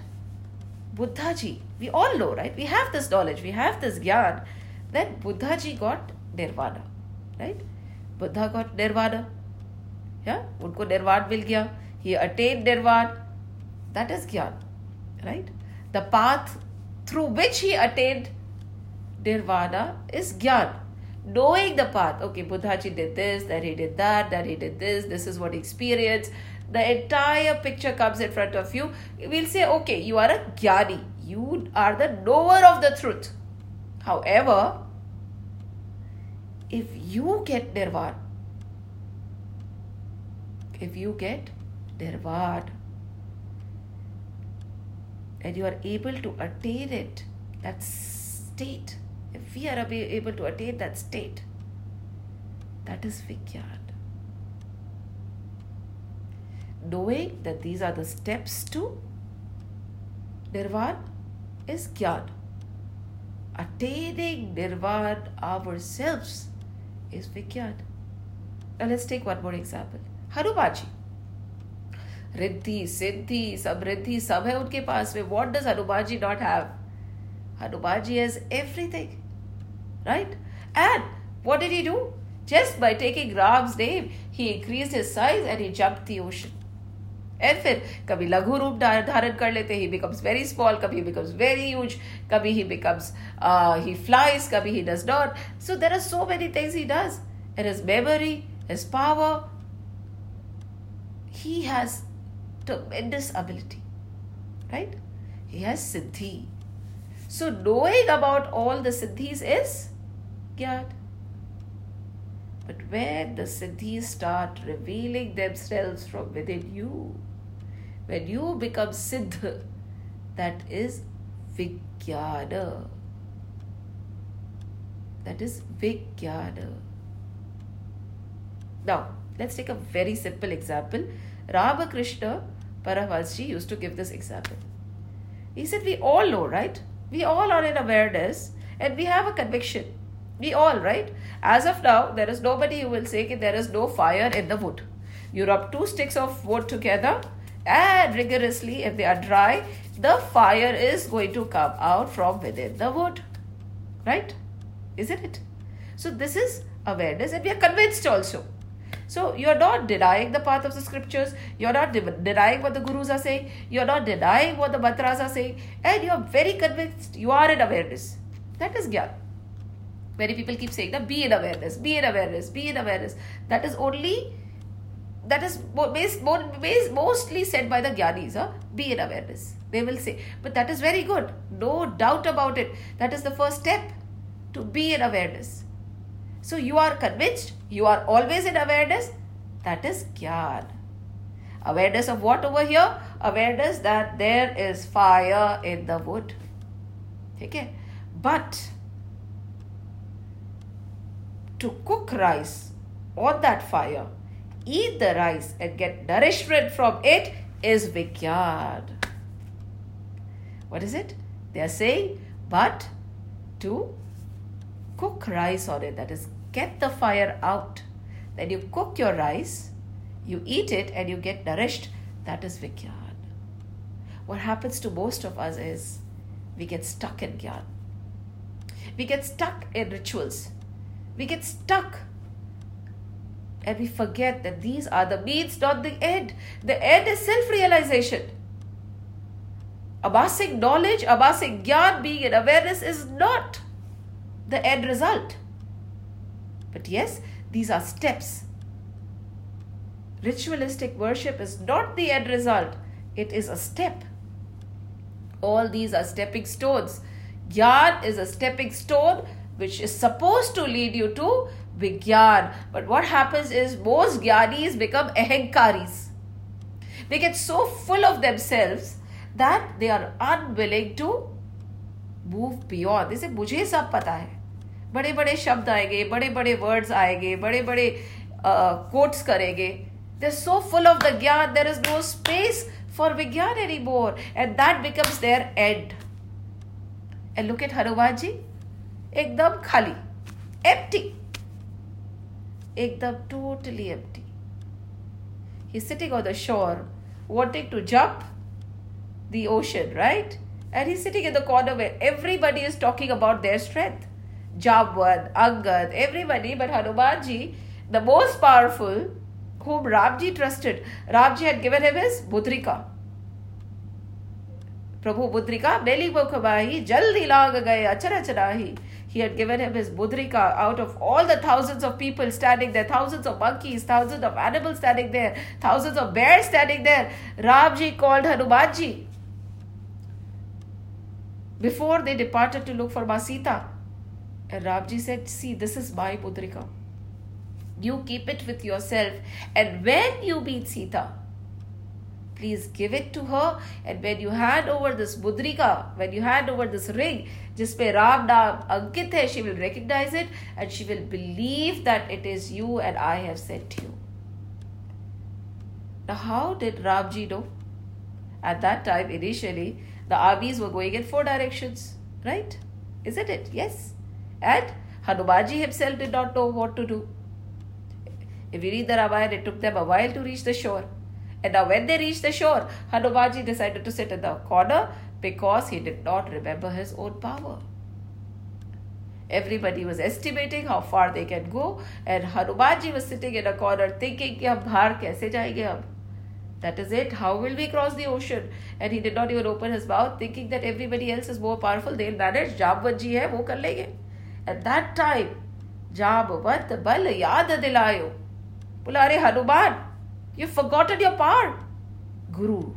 Buddhaji, we all know, right? We have this knowledge, we have this gyan that Buddhaji got nirvana, right? Buddha got nirvana. Yeah, उनको निर्वाण मिल गया he attained nirvana that is gyan right the path through which he attained nirvana is gyan knowing the path okay buddhaji did this that he did that that he did this this is what he experienced the entire picture comes in front of you, we'll say, okay, you are a jnani. You are the knower of the truth. However, if you get nirvana, if you get nirvana, and you are able to attain it, that state, if we are able to attain that state, that is Vigyan knowing that these are the steps to Nirvana is Gyan. Attaining Nirvana ourselves is vikyat. Now let's take one more example. Hanumanji. रिद्धि सिद्धि sab सब है उनके पास में what does Hanuman ji not have Hanuman ji has everything right and what did he do? Just by taking Ram's name, he increased his size and he jumped the ocean. And फिर कभी लघु रूप धारण कर लेते he becomes very small कभी becomes very huge कभी he becomes he flies कभी ही does not so there are so many things he does and his memory his power he has tremendous ability, right? He has siddhi. So knowing about all the siddhis is Gyan. But when the siddhis start revealing themselves from within you, when you become siddha, that is Vijnana. That is Vijnana. Now, let's take a very simple example. Ramakrishna Paramahansa used to give this example. He said, We all know, right? We all are in awareness and we have a conviction. We all, right? As of now, there is nobody who will say that there is no fire in the wood. You rub two sticks of wood together and rigorously, if they are dry, the fire is going to come out from within the wood. Right? Isn't it? So, this is awareness, and we are convinced also. So, you are not denying the path of the scriptures, you are not de- denying what the gurus are saying, you are not denying what the mantras are saying, and you are very convinced you are in awareness. That is Gyan. Many people keep saying that be in awareness, be in awareness, be in awareness. That is only that is mostly said by the Gyanis, huh? be in awareness. They will say, but that is very good, no doubt about it. That is the first step to be in awareness. So you are convinced, you are always in awareness. That is Gyan. Awareness of what over here? Awareness that there is fire in the wood. Okay? But to cook rice on that fire, eat the rice and get nourishment from it is Vijnana. What is it? They are saying, but to cook rice on it, that is, get the fire out. Then you cook your rice, you eat it, and you get nourished. That is Vijnana. What happens to most of us is we get stuck in Gyan. We get stuck in rituals. We get stuck and we forget that these are the means, not the end. The end is self realization. Amassing knowledge, amassing gyan, being in awareness is not the end result. But yes, these are steps. Ritualistic worship is not the end result, it is a step. All these are stepping stones. Gyan is a stepping stone which is supposed to lead you to Vigyan. But what happens is most Gyanis become ahankaris. They get so full of themselves that they are unwilling to move beyond. They say, मुझे सब पता है बड़े बड़े शब्द आएँगे बड़े बड़े वर्ड्स आएँगे बड़े बड़े कोट्स करेंगे they're so full of the gyan there is no space for vigyan anymore and that becomes their end and look at Hanuman ji एकदम खाली empty एकदम totally empty he sitting on the shore wanting to jump the ocean right and he sitting in the corner where everybody is talking about their strength Jambavan Angad everybody but Hanuman ji the most powerful whom Ramji trusted. Ramji had given him his Budrika. Prabhu Budrika, Meli Mukhamahi, Jaldi Laga Gaya, Achara Chanahi. He had given him his Budrika out of all the thousands of people standing there, thousands of monkeys, thousands of animals standing there, thousands of bears standing there. Ramji called Hanumanji. Before they departed to look for Masita, and Ramji said, See, this is my Pudrika. You keep it with yourself. And when you meet Sita, please give it to her. And when you hand over this Budrika, when you hand over this ring, just पे Ram naam ankit hai, she will recognize it and she will believe that it is you and I have sent you. Now, how did Ramji know? At that time, initially, the armies were going in four directions, right? Isn't it? Yes. And Hanumanji himself did not know what to do. If you read the Ramayana, it took them a while to reach the shore. And now, when they reached the shore, Hanumanji decided to sit in the corner because he did not remember his own power. Everybody was estimating how far they can go, and Hanumanji was sitting in a corner thinking, कि हम बाहर कैसे जाएंगे अब that is it. How will we cross the ocean? And he did not even open his mouth, thinking that everybody else is more powerful. They'll manage. जामवत जी है वो कर लेंगे at that time जाबवत बल याद दिलायो बोला अरे Hanuman You've forgotten your power. Guru.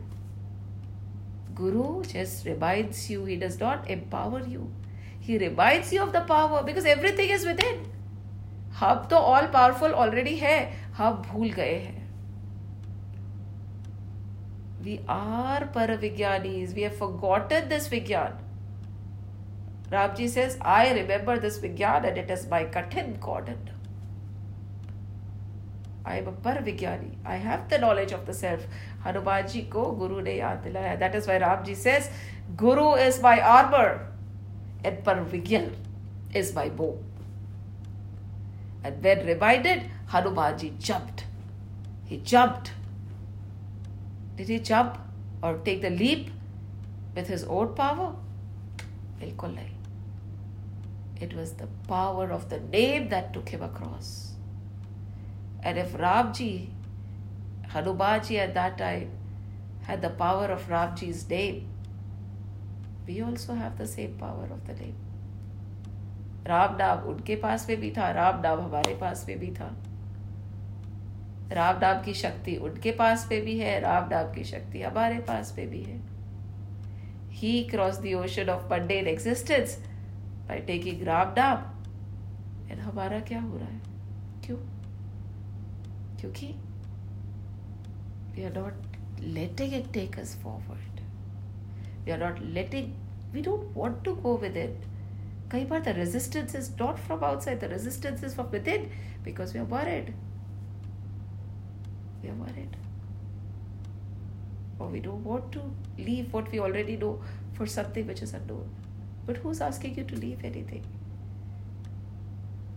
Guru just reminds you, he does not empower you. He reminds you of the power because everything is within. हम तो ऑल पावरफुल ऑलरेडी है हम भूल गए हैं we are par vigyanis we have forgotten this vigyan Ram ji says I remember this vigyan and it is my कठिन I am a parvigyani. I have the knowledge of the self. Hanumanji ko Guru ne yaad dilaya. That is why Ramji says, Guru is my armor and parvigyan is my bow. And when reminded, Hanumanji jumped. He jumped. Did he jump or take the leap with his own power? It was the power of the name that took him across. And if Ramji, Hanumanji at that time, had the power of Ramji's name, we also have the same power of the name. Ram नाम उनके पास में भी था राम नाम हमारे पास में भी था। राम नाम की शक्ति उनके पास में भी है राम नाम की शक्ति हमारे पास में भी है। He cross the ocean of mundane existence by taking Ram naam and हमारा क्या हो रहा है? क्योंकि we are not letting it take us forward we are not letting we don't want to go with it कई बार the resistance is not from outside the resistance is from within because we are worried we are worried or we don't want to leave what we already know for something which is unknown. But who's asking you to leave anything?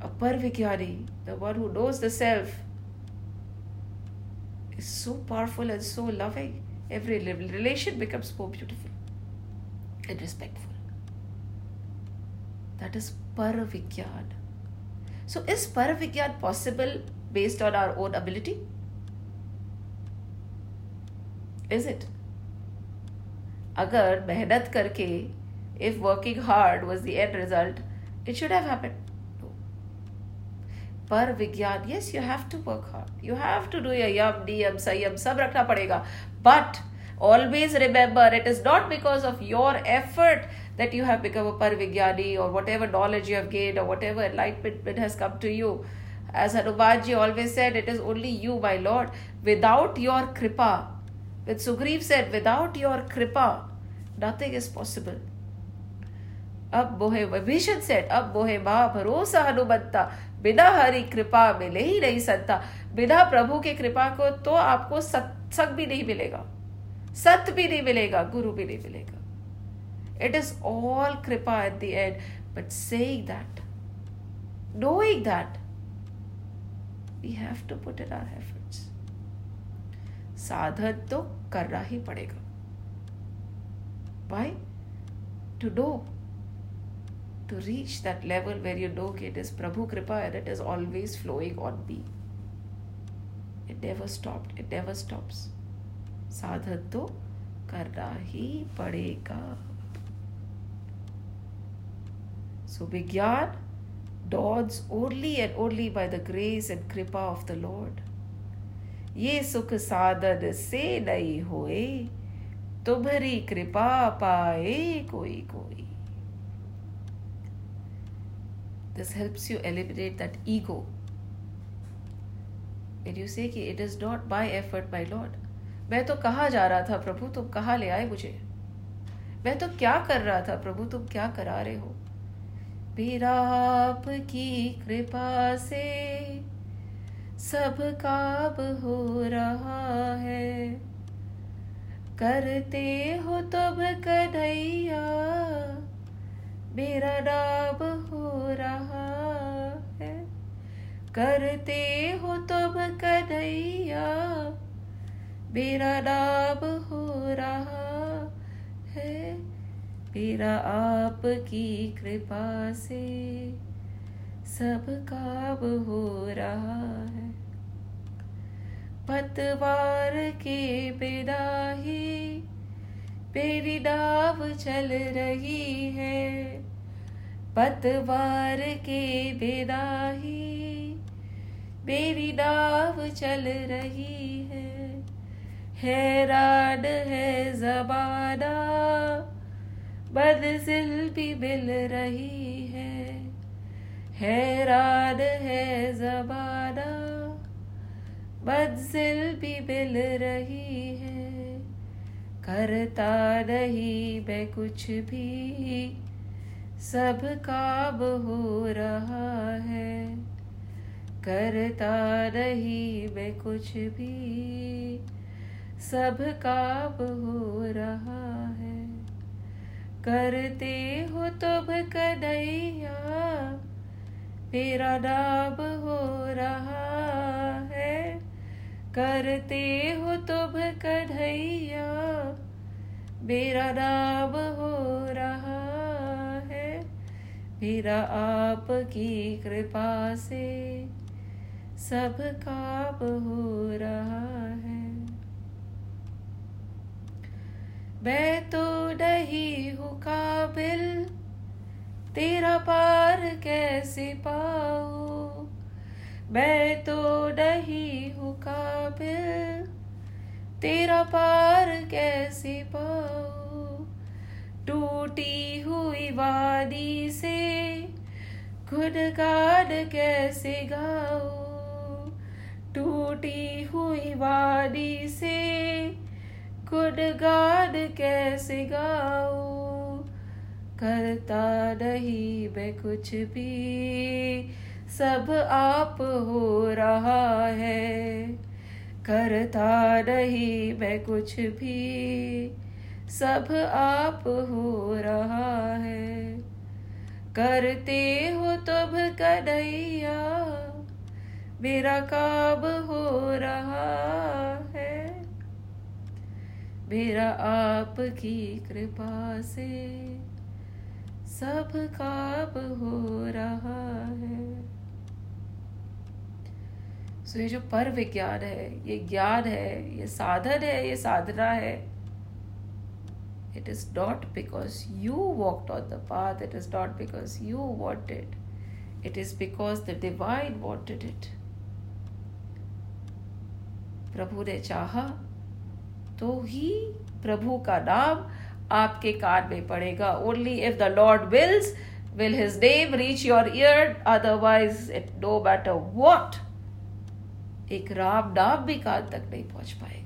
A Parvikyani, the one who knows the self, is so powerful and so loving. Every relation becomes more beautiful and respectful. That is Paravigyan. So, is Paravigyan possible based on our own ability? Is it? अगर मेहनत करके if working hard was the end result, it should have happened. Par vigyan yes you have to work hard you have to do यम डी एम सी एम सब रखना पड़ेगा. But always remember it is not because of your effort that you have become a par vigyani or whatever knowledge you have gain or whatever enlightenment has come to you as Hanuman ji always said it is only you my lord without your kripa with Sugriva said without your kripa nothing is possible अब बोहे Vibhishan set अब बोहे बा भरोसा हनुमंता बिना हरी कृपा मिले ही नहीं सत्ता। बिना प्रभु के कृपा को तो आपको सत्संग भी नहीं मिलेगा। सत भी नहीं मिलेगा, गुरु भी नहीं मिलेगा। It is all kripa at the end but saying to put in our efforts साधन तो करना ही पड़ेगा। By to do to reach that level where you know it is Prabhu Kripa and it is always flowing on me. It never stopped, it never stops. साधन तो करना ही पड़ेगा So Vigyan dawns only and only by the grace and kripa of the Lord. ये सुख साधन से नहीं होए तुम्हारी कृपा पाए कोई कोई this helps you eliminate that ego. When you say कि it is not by effort, my lord. मैं तो कहाँ जा रहा था, प्रभु? तुम कहाँ ले आए मुझे? मैं तो क्या कर रहा था, प्रभु? तुम क्या करा रहे हो? फिर आपकी कृपा से सब काब हो रहा है। करते हो तब कन्हैया। मेरा नाम हो रहा है। करते हो तुम कन्हैया। मेरा नाम हो रहा है। मेरा आपकी कृपा से सब काम हो रहा है। पतवार के बिना ही मेरी नाव चल रही है, पतवार के बिना ही मेरी नाव चल रही है हैरान है जबाना बदजिल भी मिल रही है। हैरान है जबाना बदजिल भी मिल रही है। करता नहीं मैं कुछ भी। सब काब हो रहा है। करता नहीं मैं कुछ भी। सब काब हो रहा है। करते हो तुम कन्हैया। मेरा नाम हो रहा है। करते हो तुम कन्हैया, मेरा नाम हो रहा है। मेरा आपकी कृपा से सब काब हो रहा है। मैं तो नहीं हूँ काबिल, तेरा पार कैसे पाऊ? मैं तो नहीं हूँ काबिल। तेरा पार कैसे पाऊ? टूटी हुई वादी से गान कैसे गाऊ? टूटी हुई वादी से गान कैसे गाऊं? करता नहीं मैं कुछ भी। सब आप हो रहा है। करता नहीं मैं कुछ भी। सब आप हो रहा है। करते हो तुम कन्हैया। मेरा काम हो रहा है। मेरा आपकी कृपा से सब काब हो रहा है। सो ये जो पर विज्ञान है, ये ज्ञान है, ये साधन है, ये साधना है, it is not because you walked on the path, it is not because you wanted, it is because the divine wanted it. प्रभु ने चाहा तो ही प्रभु का नाम आपके कान में पड़ेगा। Only if the lord wills will his name reach your ear otherwise it no matter what एक राम नाम भी कान तक नहीं पहुंच पाएगा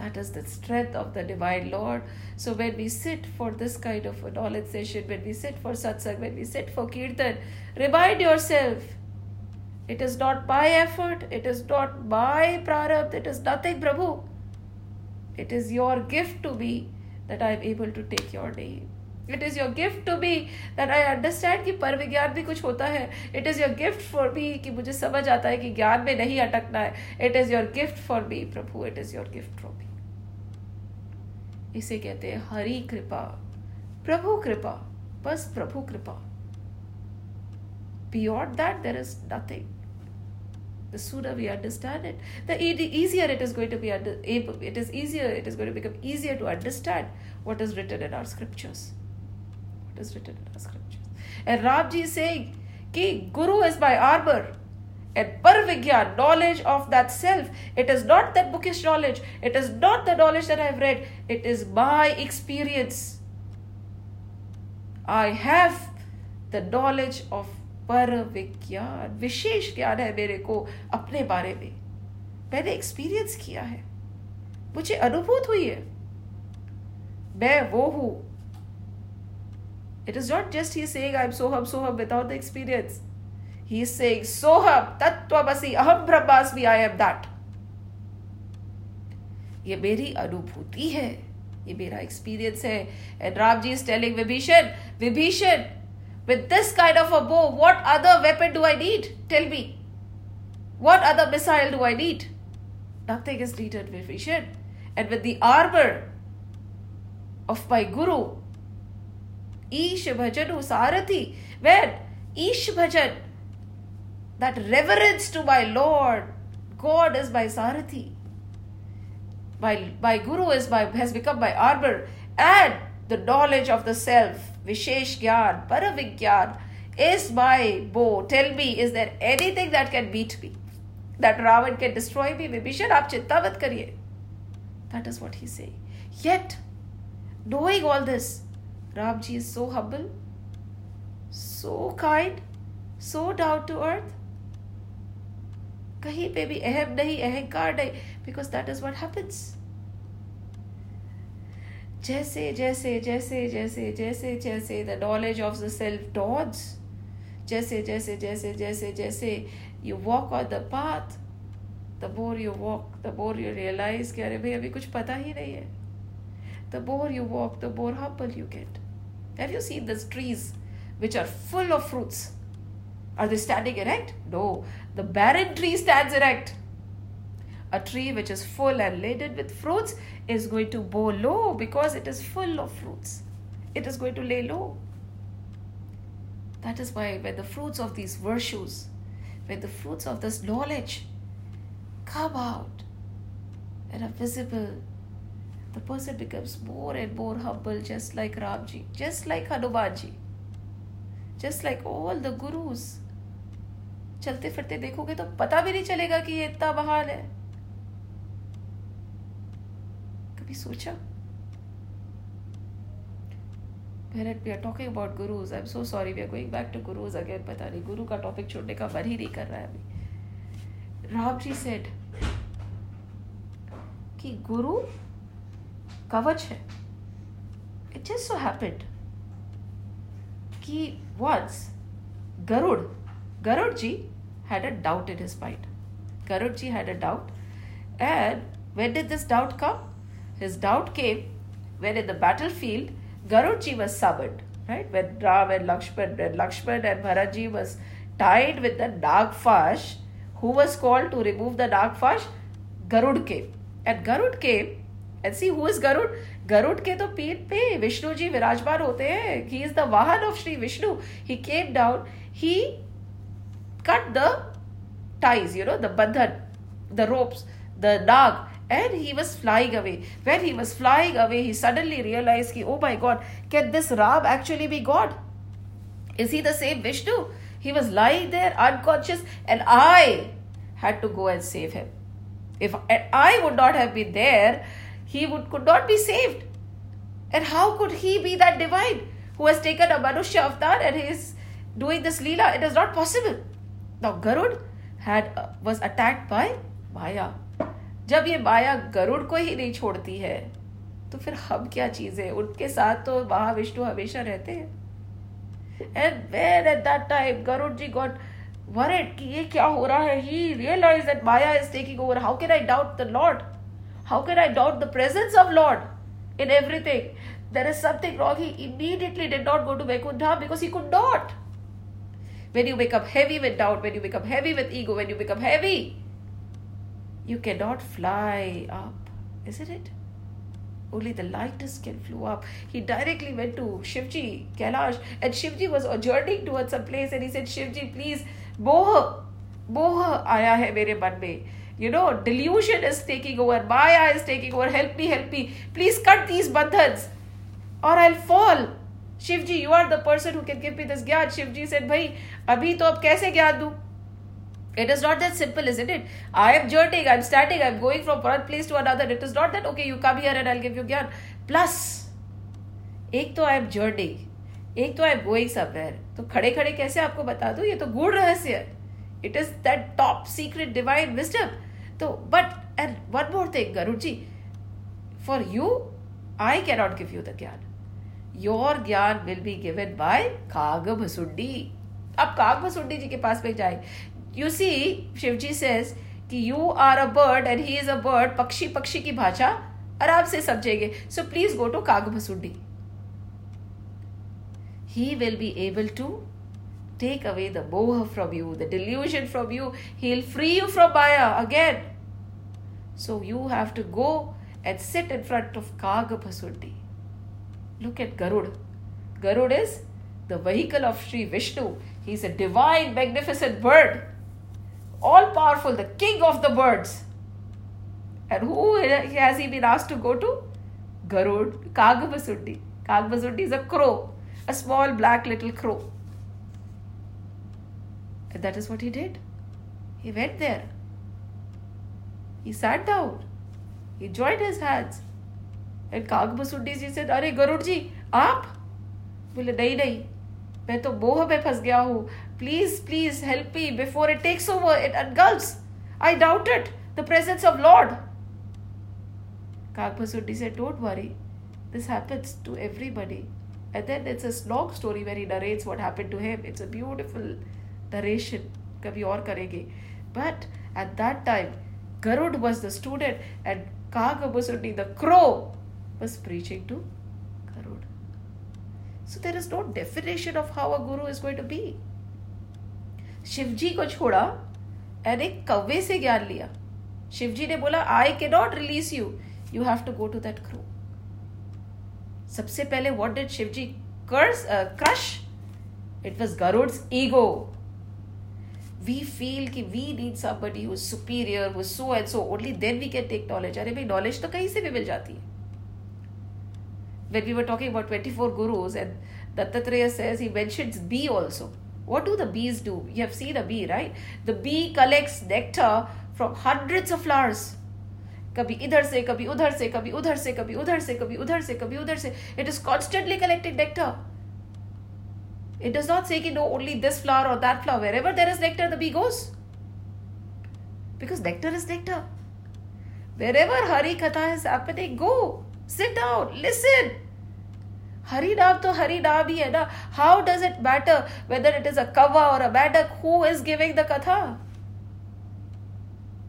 That is the strength of the divine Lord. So when we sit for this kind of a knowledge session, when we sit for satsang, when we sit for kirtan, remind yourself It is not my effort, it is not my prarabdh, it is nothing, Prabhu. It is your gift to me that I am able to take your name. It is your gift to be that I understand कि पर विज्ञान भी कुछ होता है। It is your gift for me कि मुझे समझ आता है कि ज्ञान में नहीं अटकना है। It is your gift for me Prabhu it is your gift for me इसे कहते हैं हरी कृपा। प्रभु कृपा बस प्रभु कृपा। Beyond that there is nothing the sooner we understand it the easier it is going to be under, it is easier it is going to become easier to understand what is written in our scriptures what is written in our scriptures and Rabji is saying ki guru is my armor and parvigyan knowledge of that self it is not that bookish knowledge it is not the knowledge that i've read it is my experience i have the knowledge of पर विज्ञान विशेष ज्ञान है मेरे को अपने बारे में मैंने एक्सपीरियंस किया है मुझे अनुभूत हुई है मैं वो हूँ is not just he saying I am soham soham without the experience he is saying soham tatvamasi aham brahmasmi I am that ये मेरी अनुभूति है ये मेरा एक्सपीरियंस है and Ram ji is telling Vibhishan Vibhishan With this kind of a bow, what other weapon do I need? Tell me. What other missile do I need? Nothing is needed, Vibhishan. And with the armor of my Guru, Ish Bhajanu Sarathi, where Ish Bhajan, that reverence to my Lord, God is my Sarathi. My, my Guru is my, has become my armor, and the knowledge of the self Vishesh Gyan, Paravigyan is my bow. Tell me, is there anything that can beat me? that Ravan can destroy me. Vibhishan, aap chitta mat kariye. That is what he's saying. Yet, knowing all this, Ramji is so humble, so kind, so down to earth. कहीं पे भी अहम नहीं अहंकार नहीं because that is what happens जैसे जैसे जैसे जैसे जैसे जैसे the knowledge of the self does जैसे जैसे जैसे जैसे जैसे you walk on the path the more you walk the more you realise कि अरे भाई अभी कुछ पता ही नहीं है. The more you walk the more humble you get Have you seen these trees which are full of fruits? Are they standing erect? No. The barren tree stands erect. A tree which is full and laden with fruits is going to bow low because it is full of fruits. It is going to lay low. That is why, when the fruits of these virtues, when the fruits of this knowledge come out and are visible the person becomes more and more humble, just like Ramji, just like Hanumanji, just like all the gurus. चलते फिरते देखोगे तो पता भी नहीं चलेगा कि ये इतना बहाल है कभी सोचा Bharat, we are talking about gurus. I'm so sorry, we are going back to gurus again. पता नहीं गुरु का टॉपिक छोड़ने का मन ही नहीं कर रहा है अभी राम जी सेड कि गुरु कवच है इट जस्ट सो हैपेंड कि once Garud, Garud ji had a doubt in his mind. Garud ji had a doubt. And when did this doubt come? His doubt came when in the battlefield Garudji was summoned, right? When Ram and Lakshman, when Lakshman and Bharatji was tied with the Nagfash, who was called to remove the Nagfash? Garud came. And Garud came, and see who is Garud? Garud के तो पीठ पे विष्णु जी विराजमान होते हैं he is the vahan of Shri Vishnu he came down he cut the ties you know the bandhan the ropes the nag and he was flying away. When he was flying away, he suddenly realized, ki, oh my god, can this Ram actually be God? Is he the same Vishnu? He was lying there unconscious, and I had to go and save him. If I would not have been there, he would could not be saved. And how could he be that divine who has taken a Manushya avatar and is doing this Leela? It is not possible. Now Garud had uh, was attacked by Maya. जब ये माया गरुड़ को ही नहीं छोड़ती है तो फिर हम क्या चीज़ है उनके साथ तो महाविष्णु हमेशा रहते हैं and where at that time Garud ji got worried कि ये क्या हो रहा है he realized that Maya is taking over how can I doubt the Lord how can I doubt the presence of Lord in everything there is something wrong he immediately did not go to Vaikuntha because he could not when you become heavy with doubt when you become heavy with ego when you become heavy you cannot fly up, isn't it? Only the lightest can fly up. He directly went to Shivji, Kailash, and Shivji was journeying towards some place, and he said, Shivji, please, boh, boh aaya hai mere mein. You know, delusion is taking over, Maya is taking over, help me, help me. Please cut these bandhans, or I'll fall. Shivji, you are the person who can give me this gyan. Shivji said, Bhai, abhi to ab kaise gyan do? It is not that simple, isn't it? I am journeying, I am starting, I am going from one place to another. It is not that, okay, you come here and I'll give you gyan. Plus, एक तो I am journey एक तो I am going somewhere तो खड़े खड़े कैसे आपको बता दू ये तो गूढ़ रहस्य it is that top secret divine wisdom तो but and one more thing Garud ji for you I cannot give you the gyan your gyan will be given by Kag Bhusundi अब काग भसुड्डी जी के पास में जाए। यू सी शिवजी सेज कि you are a bird and he is a bird पक्षी पक्षी की भाषा आराम से समझेंगे। सो please go to Kag Bhusundi he will be able to take away the moha from you, the delusion from you. He'll free you from Maya again. So you have to go and sit in front of Kagapasundi. Look at Garud. Garud is the vehicle of Sri Vishnu. He's a divine, magnificent bird all powerful, the king of the birds. And who has he been asked to go to? Garud, Kagabasundi. Kagabasundi is a crow, a small black little crow. And that is what he did. He went there. He sat down. He joined his hands. And Kagbasuddi ji said, अरे गरुड़ जी आप बोले नहीं नहीं मैं तो मोह में फंस गया हूँ please please help me before it takes over it engulfs I doubted the presence of lord Kagbasuddi said, Don't worry, this happens to everybody. And then it's a long story where he narrates what happened to him. It's a beautiful narration कभी और करेंगे। But at that time Garud was the student and Kag the crow was preaching to Garud so there is no definition of how a guru is going to be Shivji को छोड़ा and एक कव्वे से ज्ञान लिया। शिवजी ने बोला I can not release you you have to go to that crow सबसे पहले what did Shivji crush it was Garud's ego we feel कि we need somebody who's superior who so and so only then we can take knowledge अरे भाई knowledge तो कहीं से भी मिल जाती है। When we were talking about twenty four gurus and Dattatreya says he mention bee also what do the bees do you have seen a bee right the bee collect nectar from hundreds of flowers कभी इधर से, कभी उधर से, कभी उधर से, कभी उधर से, कभी उधर से, कभी उधर से it is constantly collected nectar it does not say, no, only this flower or that flower. Wherever there is nectar, the bee goes. Because nectar is nectar. Wherever Hari Katha is happening, go. Sit down, listen. Hari Naam to Hari Naam hi. How does it matter whether it is a kava or a badak? Who is giving the katha?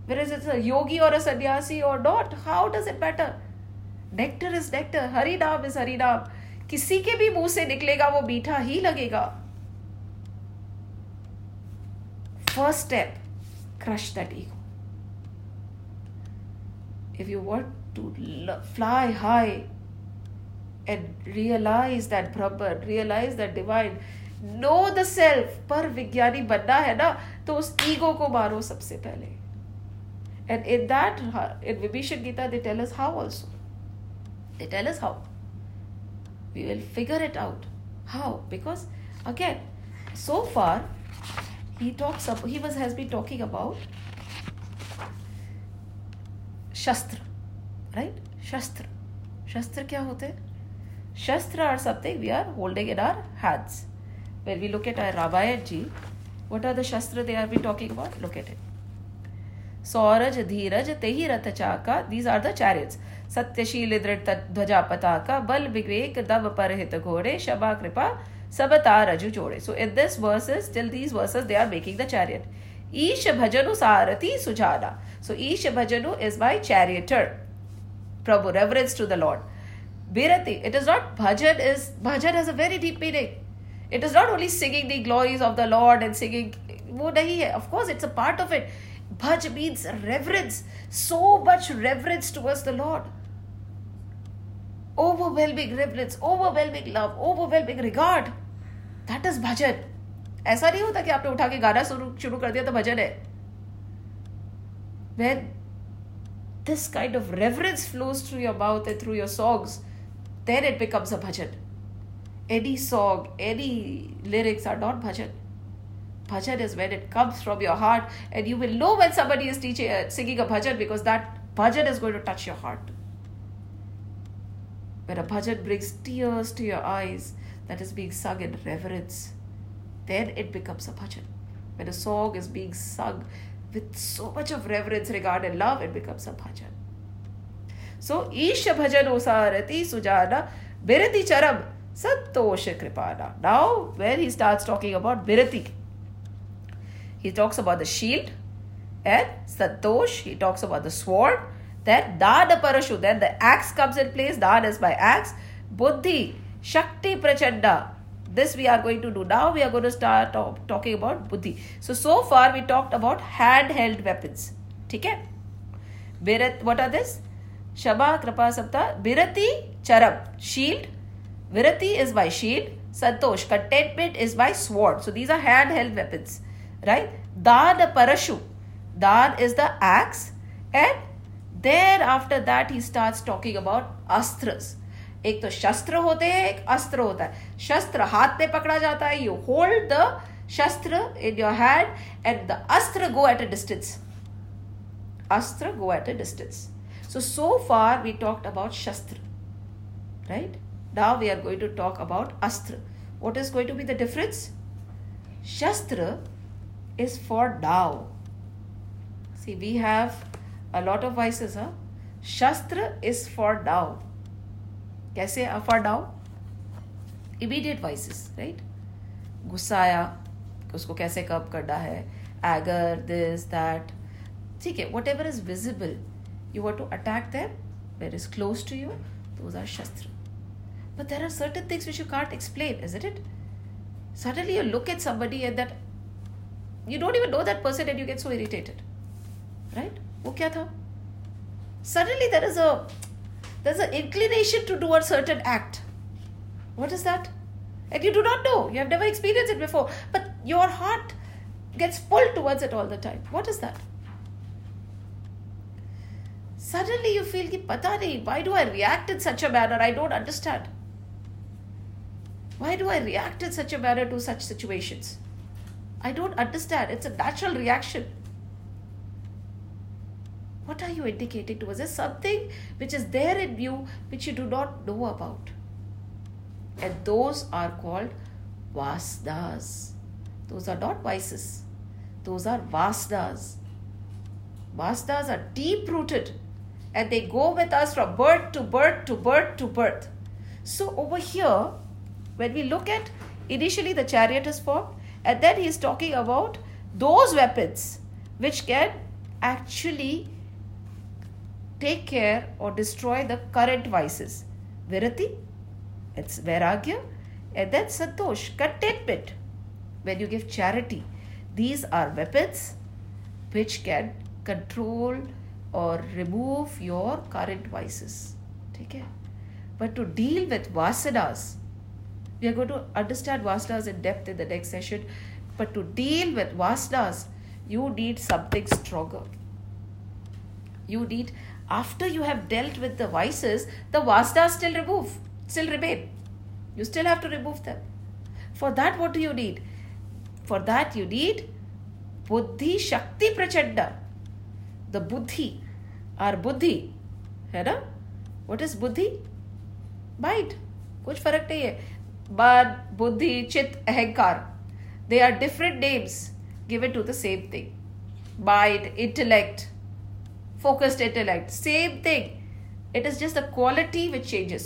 Whether it's a yogi or a sannyasi or not, how does it matter? Nectar is nectar. Hari Naam is Hari Naam. किसी के भी मुँह से निकलेगा, वो मीठा ही लगेगा। First step crush that ego if you want to fly high and realise that Bhramar realise that divine know the self पर विज्ञानी बनना है ना तो उस ईगो को मारो सबसे पहले and in that in Vibhishan Gita they tell how also they tell how we will figure it out. How? Because again so far he talks he was has been talking about shastra right? Shastra. Shastra kya hote? Shastra are something we are holding in our hands. When we look at our ramayana ji what are the shastra they are been talking about? Look at it. Sauraj Dhiraj, tehi rath these are the chariots. सत्यशील दृढ़ ध्वजा पताका बल विवेक दब पर हित घोड़े शबा कृपा सब तार रजु जोड़े so in this verses till these verses they are making the chariot ईश भजनु सारथी सुजाना सो ईश भजनु is my charioteer Prabhu reverence to the lord Birati. It is not bhajan is bhajan has a very deep meaning. It is not only singing the glories of the Lord and singing वो नहीं है. Of course, it's a part of it. Bhaj means reverence, so much reverence towards the Lord. Overwhelming reverence, overwhelming love, overwhelming regard. That is bhajan. ऐसा नहीं होता कि आपने उठा के गाना शुरू कर दिया तो भजन है when this kind of reverence flows through your mouth and through your songs, then it becomes a bhajan. Any song, any lyrics are not bhajan. Bhajan is when it comes from your heart, and you will know when somebody is teaching, uh, singing a bhajan because that bhajan is going to touch your heart. When a bhajan brings tears to your eyes, that is being sung in reverence, then it becomes a bhajan. When a song is being sung with so much of reverence, regard, and love, it becomes a bhajan. So, Isha bhajan osarati sujana birati charam santosha kripana. Now, where he starts talking about birati. He talks about the shield and Satosh, He talks about the sword. Then Dada Parashu. Then the axe comes in place. Dada is by axe. Buddhi, Shakti Prachanda. This we are going to do. Now we are going to start talking about Buddhi. So, so far we talked about handheld weapons. Okay? Virat, what are this? Shaba, Kripa, Sapta. Virati, Charam, shield. Virati is by shield. Santosh, contentment is by sword. So these are handheld weapons right? Dad parashu. Dad is the axe, and there after that he starts talking about astras. एक तो शस्त्र होते हैं एक अस्त्र होता है शस्त्र हाथ में पकड़ा जाता है you hold the shastra in your hand and the astra go at a distance astra go at a distance. So, so far we talked about Shastra, right? Now we are going to talk about Astra. What is going to be the difference? Shastra is for Tao. See, we have a lot of vices, huh? Shastra is for Tao. कैसे for Tao? Immediate vices, right? गुस्सा आया उसको कैसे कब करना है eager this that ठीक है whatever is visible you want to attack them where is close to you those are shastra but there are certain things which you can't explain isn't it suddenly you look at somebody and that you don't even know that person and you get so irritated. Right? wo kya tha suddenly there is a there's an inclination to do a certain act. What is that? And you do not know. You have never experienced it before. But your heart gets pulled towards it all the time. What is that? Suddenly you feel ki pata nahi why do i react in such a manner? I don't understand. Why do i react in such a manner to such situations i don't understand. It's a natural reaction. What are you indicating to us? There's something which is there in you which you do not know about. And those are called vasanas those are not vices. Those are vasanas vasanas are deep rooted and they go with us from birth to birth to birth to birth. So, over here, when we look at initially the chariot is formed, and then he is talking about those weapons which can actually take care or destroy the current vices. Virati, it's Vairagya, and then Santosh, contentment. When you give charity, these are weapons which can control or remove your current vices. Okay? But to deal with vasanas, we are going to understand vasanas in depth in the next session. But to deal with vasanas, you need something stronger. You need, after you have dealt with the vices, the vasanas still remove, still remain. You still have to remove them. For that, what do you need? For that, you need buddhi shakti prachanda the buddhi और बुद्धि है ना what is बुद्धि mind कुछ फर्क नहीं है but buddhi chit ahankar they are different names given to the same thing mind intellect focused intellect same thing it is just the quality which changes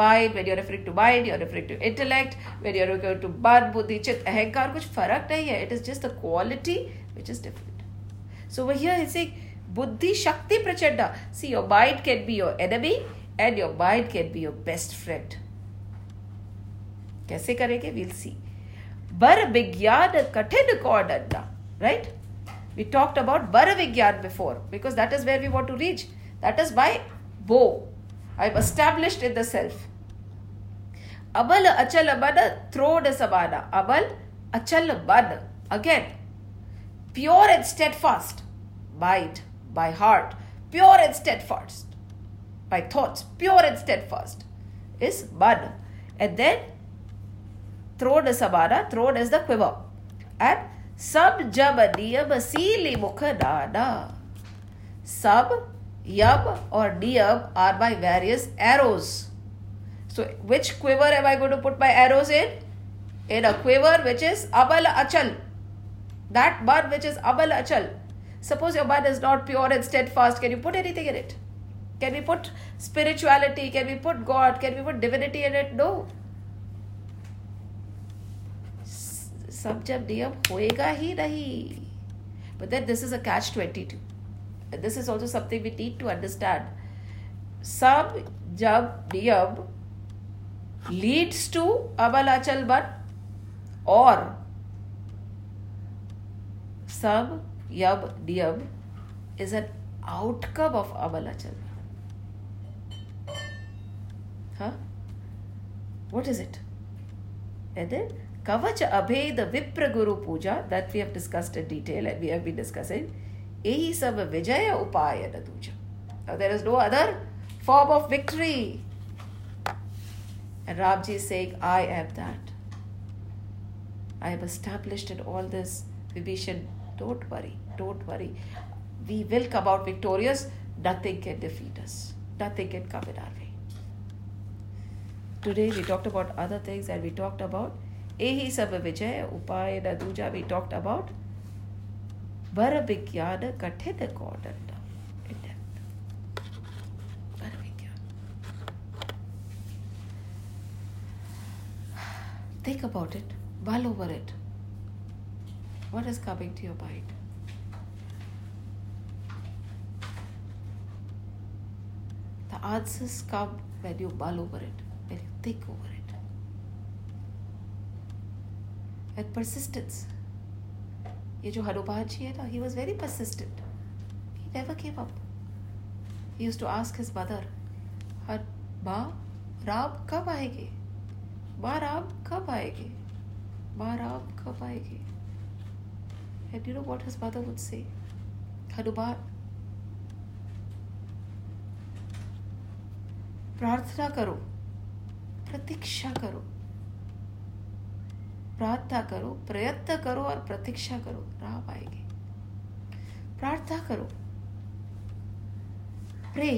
mind when you're referring to mind you're referring to intellect when you're referring to bad buddhi chit ahankar kuch farak nahi hai it is just the quality which is different so over here he's saying Buddhi Shakti Prachanda. See, your mind can be your enemy and your mind can be your best friend. कैसे करेंगे will see बर विज्ञान कठिन कौन अन्ना right we talked about bara vigyan before because that is where we want to reach that is by bow i've established in the self abal achal man throd sabana abal achal man again pure and steadfast mind by heart, pure and steadfast, by thoughts, pure and steadfast, is man. And then thrown is sabana, thrown is the quiver. And sab jab niyam sili mukhanana. Sab, yam or niyam are my various arrows. So which quiver am I going to put my arrows in? In a quiver which is abal achal. That one which is abal achal Suppose your mind is not pure and steadfast, can you put anything in it? Can we put spirituality? Can we put God? Can we put divinity in it? No. सब जब नियम होएगा ही नहीं but then this is a catch 22 and this is also something we need to understand सब जब नियम leads to अबलाचल बन और सब yab diyab is an outcome of abalachal. Huh? What is it? And then Abhay, the Vipra Guru Puja that we have discussed in detail and we have been discussing. Ehi sab Vijaya Upaya Naduja. Now there is no other form of victory. And Ramji is saying, I am that. I am established in all this. Vibhishan don't worry. Don't worry. we will come out victorious. Nothing can defeat us. Nothing can come in our way. Today we talked about other things and we talked about Sab Vijay Upaya Naduja. We talked about Var Vigyana Kathita Kodanda in depth. Think about it, mull over it. What is coming to your mind? The answers come when you mull over it, when you think over it. And persistence. ये जो हनुमान जी है ना he was very persistent he never came up he use to ask his mother her माँ राम कब आएँगे माँ राम कब आएँगे माँ राम कब आएँगे And you know what his mother would say? Hanuman, प्रार्थना करो प्रतीक्षा करो प्रार्थना करो प्रयत्न करो और प्रतीक्षा करो राम आएँगे प्रार्थना करो। प्रे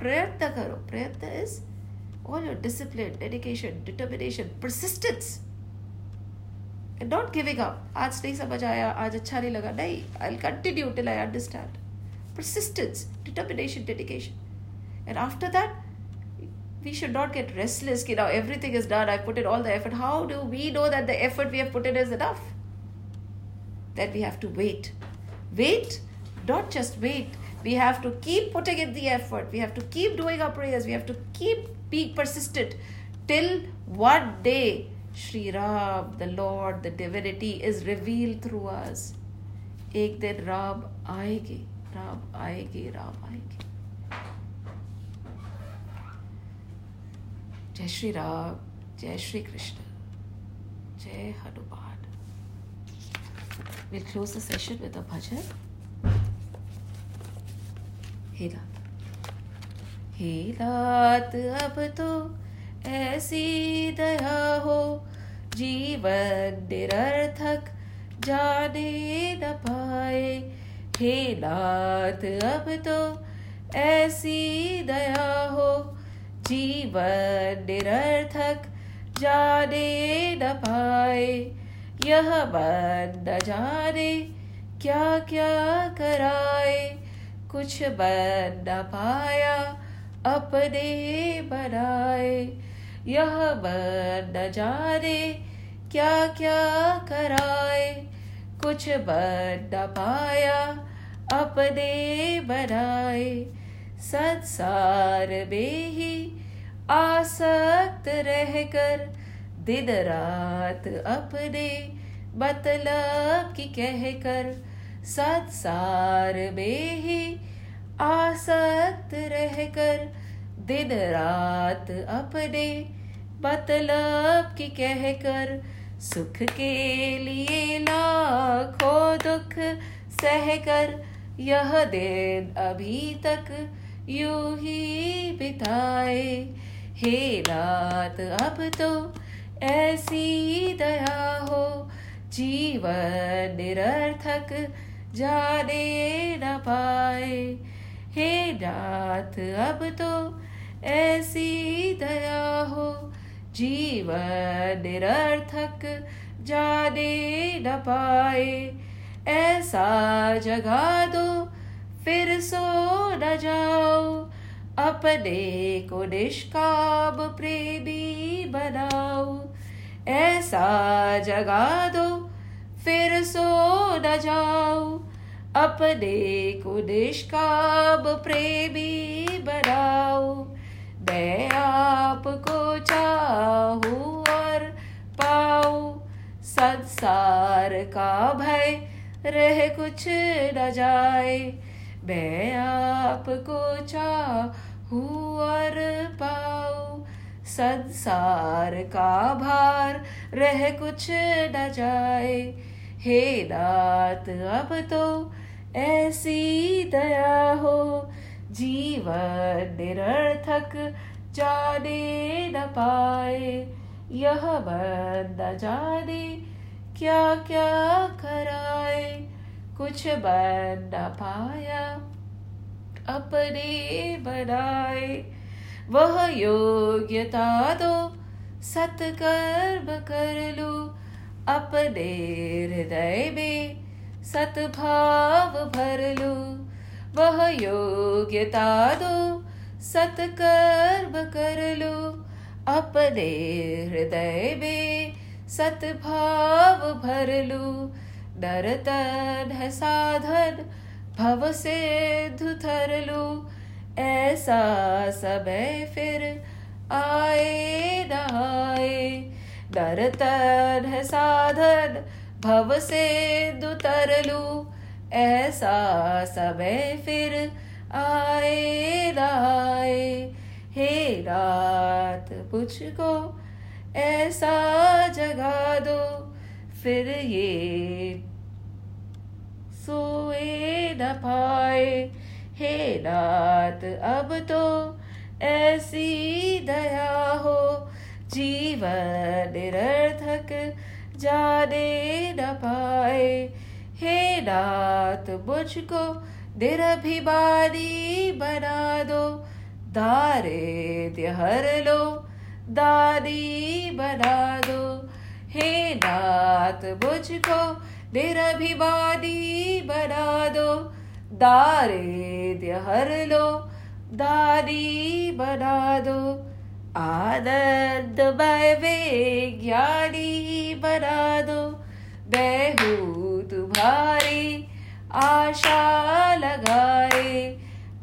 प्रयत्न करो। प्रयत्न is all your discipline dedication determination persistence and not giving up आज नहीं समझ आया आज अच्छा नहीं लगा। नहीं I continue till I understand persistence, determination, dedication. And after that, we should not get restless. You know, everything is done. I put in all the effort. How do we know that the effort we have put in is enough? Then we have to wait. Wait, not just wait. We have to keep putting in the effort. We have to keep doing our prayers. We have to keep being persistent till one day Shri Ram, the Lord, the divinity is revealed through us. एक दिन राम आएंगे राम आएंगे राम आएंगे जय श्री राम, जय श्री कृष्ण, जय Hanuman. We'll close the session with a bhajan. हे रात हे रात अब तो ऐसी दया हो, जीवन निरर्थक जाने न पाए। हे नाथ अब तो ऐसी दया हो जीवन निरर्थक जाने न पाए। यह मन न जाने क्या क्या कराए। कुछ बन न पाया अपने बनाए। यह बन न जाने क्या क्या कराए। कुछ बन न पाया अपने बनाए। संसार में ही आसक्त रहकर दिन रात अपने मतलब की कहकर संसार में ही आसक्त रहकर दिन रात अपने मतलब की कहकर सुख के लिए लाखों दुख सहकर यह दिन अभी तक यू ही बिताए। हे रात, अब तो ऐसी दया हो। जीवन निरर्थक जाने न पाए। हे रात, अब तो ऐसी दया हो। जीवन निरर्थक जाने न पाए। ऐसा जगा दो फिर सो न जाओ, अपने को निष्काम प्रेमी बनाओ। ऐसा जगा दो, फिर सो न जाओ, अपने को निष्काम प्रेमी बनाओ। मैं आपको चाहूँ और पाऊ, संसार का भय रह कुछ न जाए। मैं आपको चाहूँ और पाऊ। संसार का भार रह कुछ न जाए। हे नाथ, अब तो ऐसी दया हो। जीवन निरर्थक जाने न पाए। यह मन न जाने क्या क्या कराए। कुछ बन न पाया, अपने बनाए। वह योग्यता दो, सत्कर्म कर लो। अपने हृदय में सतभाव भर लो। वह योग्यता दो, सत्कर्म कर लो। अपने हृदय में सतभाव भर लो। डरतन है साधन भव से धुथर ऐसा समय फिर आए नहाए डरतन है साधन भव से दुतर लू ऐसा समय फिर आए नहाए हे रात, मुझको ऐसा जगा दो। फिर ये सोए न पाए। हे रात अब तो ऐसी दया हो। जीवन निरर्थक जाने न पाए। हे नाथ, मुझको निरभिमानी बना दो। दारे हर लो दादी बना दो। हे नाथ मुझको निरभिमानी बना दो। दारे हर लो, दादी बना दो। आनंद वे ज्ञानी बना दो। मैं हूँ तुम्हारी आशा लगाए।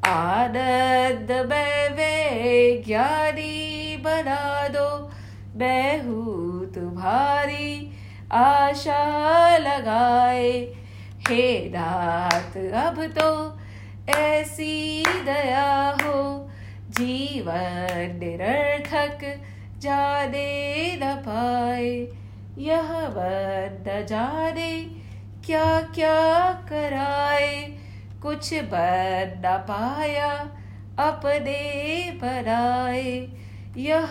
आनंद वे ज्ञानी बना दो। मैं हूँ तुम्हारी आशा लगाए। हे दात, अब तो ऐसी दया हो। जीवन निरर्थक जाने न पाए। यह न जाने क्या क्या कराए। कुछ बन न पाया, अपने बनाए। यह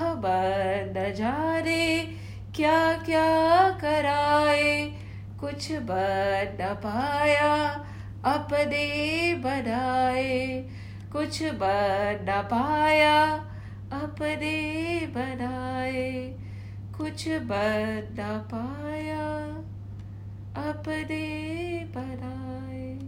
न जाने क्या क्या कराए? कुछ बन न पाया, अपने बनाए। कुछ बन न पाया, अपने बनाए। कुछ बन न पाया, अपने बनाए।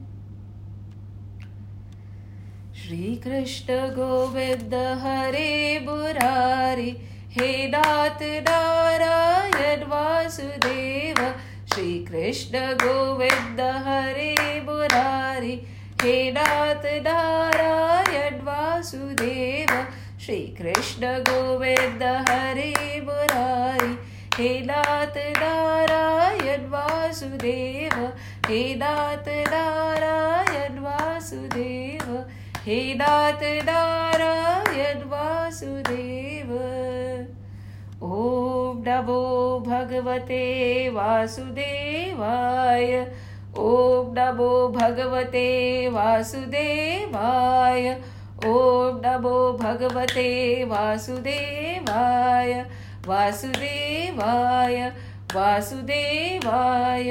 श्री कृष्ण गोविंद हरे बुरारी हे नाथ नारायण वासुदेव, श्री कृष्ण गोविंद हरे मुरारी। हे नाथ नारायण वासुदेव, श्री कृष्ण गोविंद हरे मुरारी। हे नाथ वासुदेव, हे नाथ वासुदेव, हे नाथ नारायण वासुदेव। ॐ भगवते वासुदेवाय। ॐ नमो भगवते वासुदेवाय। ॐ नमो भगवते वासुदेवाय। वासुदेवाय वासुदेवाय।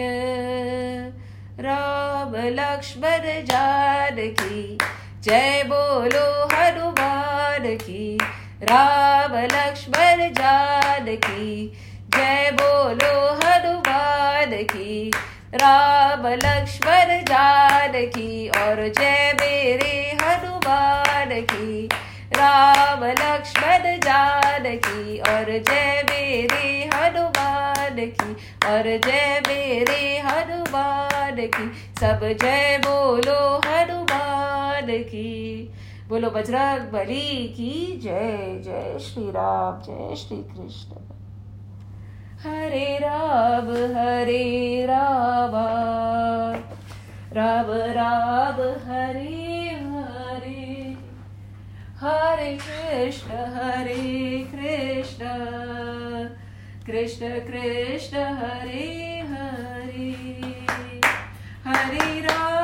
राम लक्ष्मण जानकी, जय बोलो हनुमान की। राम लक्ष्मण जानकी, जय बोलो हनुमान की। राम लक्ष्मण जानकी और जय मेरे हनुमान की। राम लक्ष्मण जानकी और जय मेरे हनुमान की। और जय मेरे हनुमान की। सब जय बोलो हनुमान की। बोलो बजरंग बली की जय जय श्री राम, जय श्री कृष्ण। हरे राम हरे राम। राम राम, हरे हरे। हरे कृष्ण हरे कृष्ण। कृष्ण कृष्ण, हरे हरे। हरे राम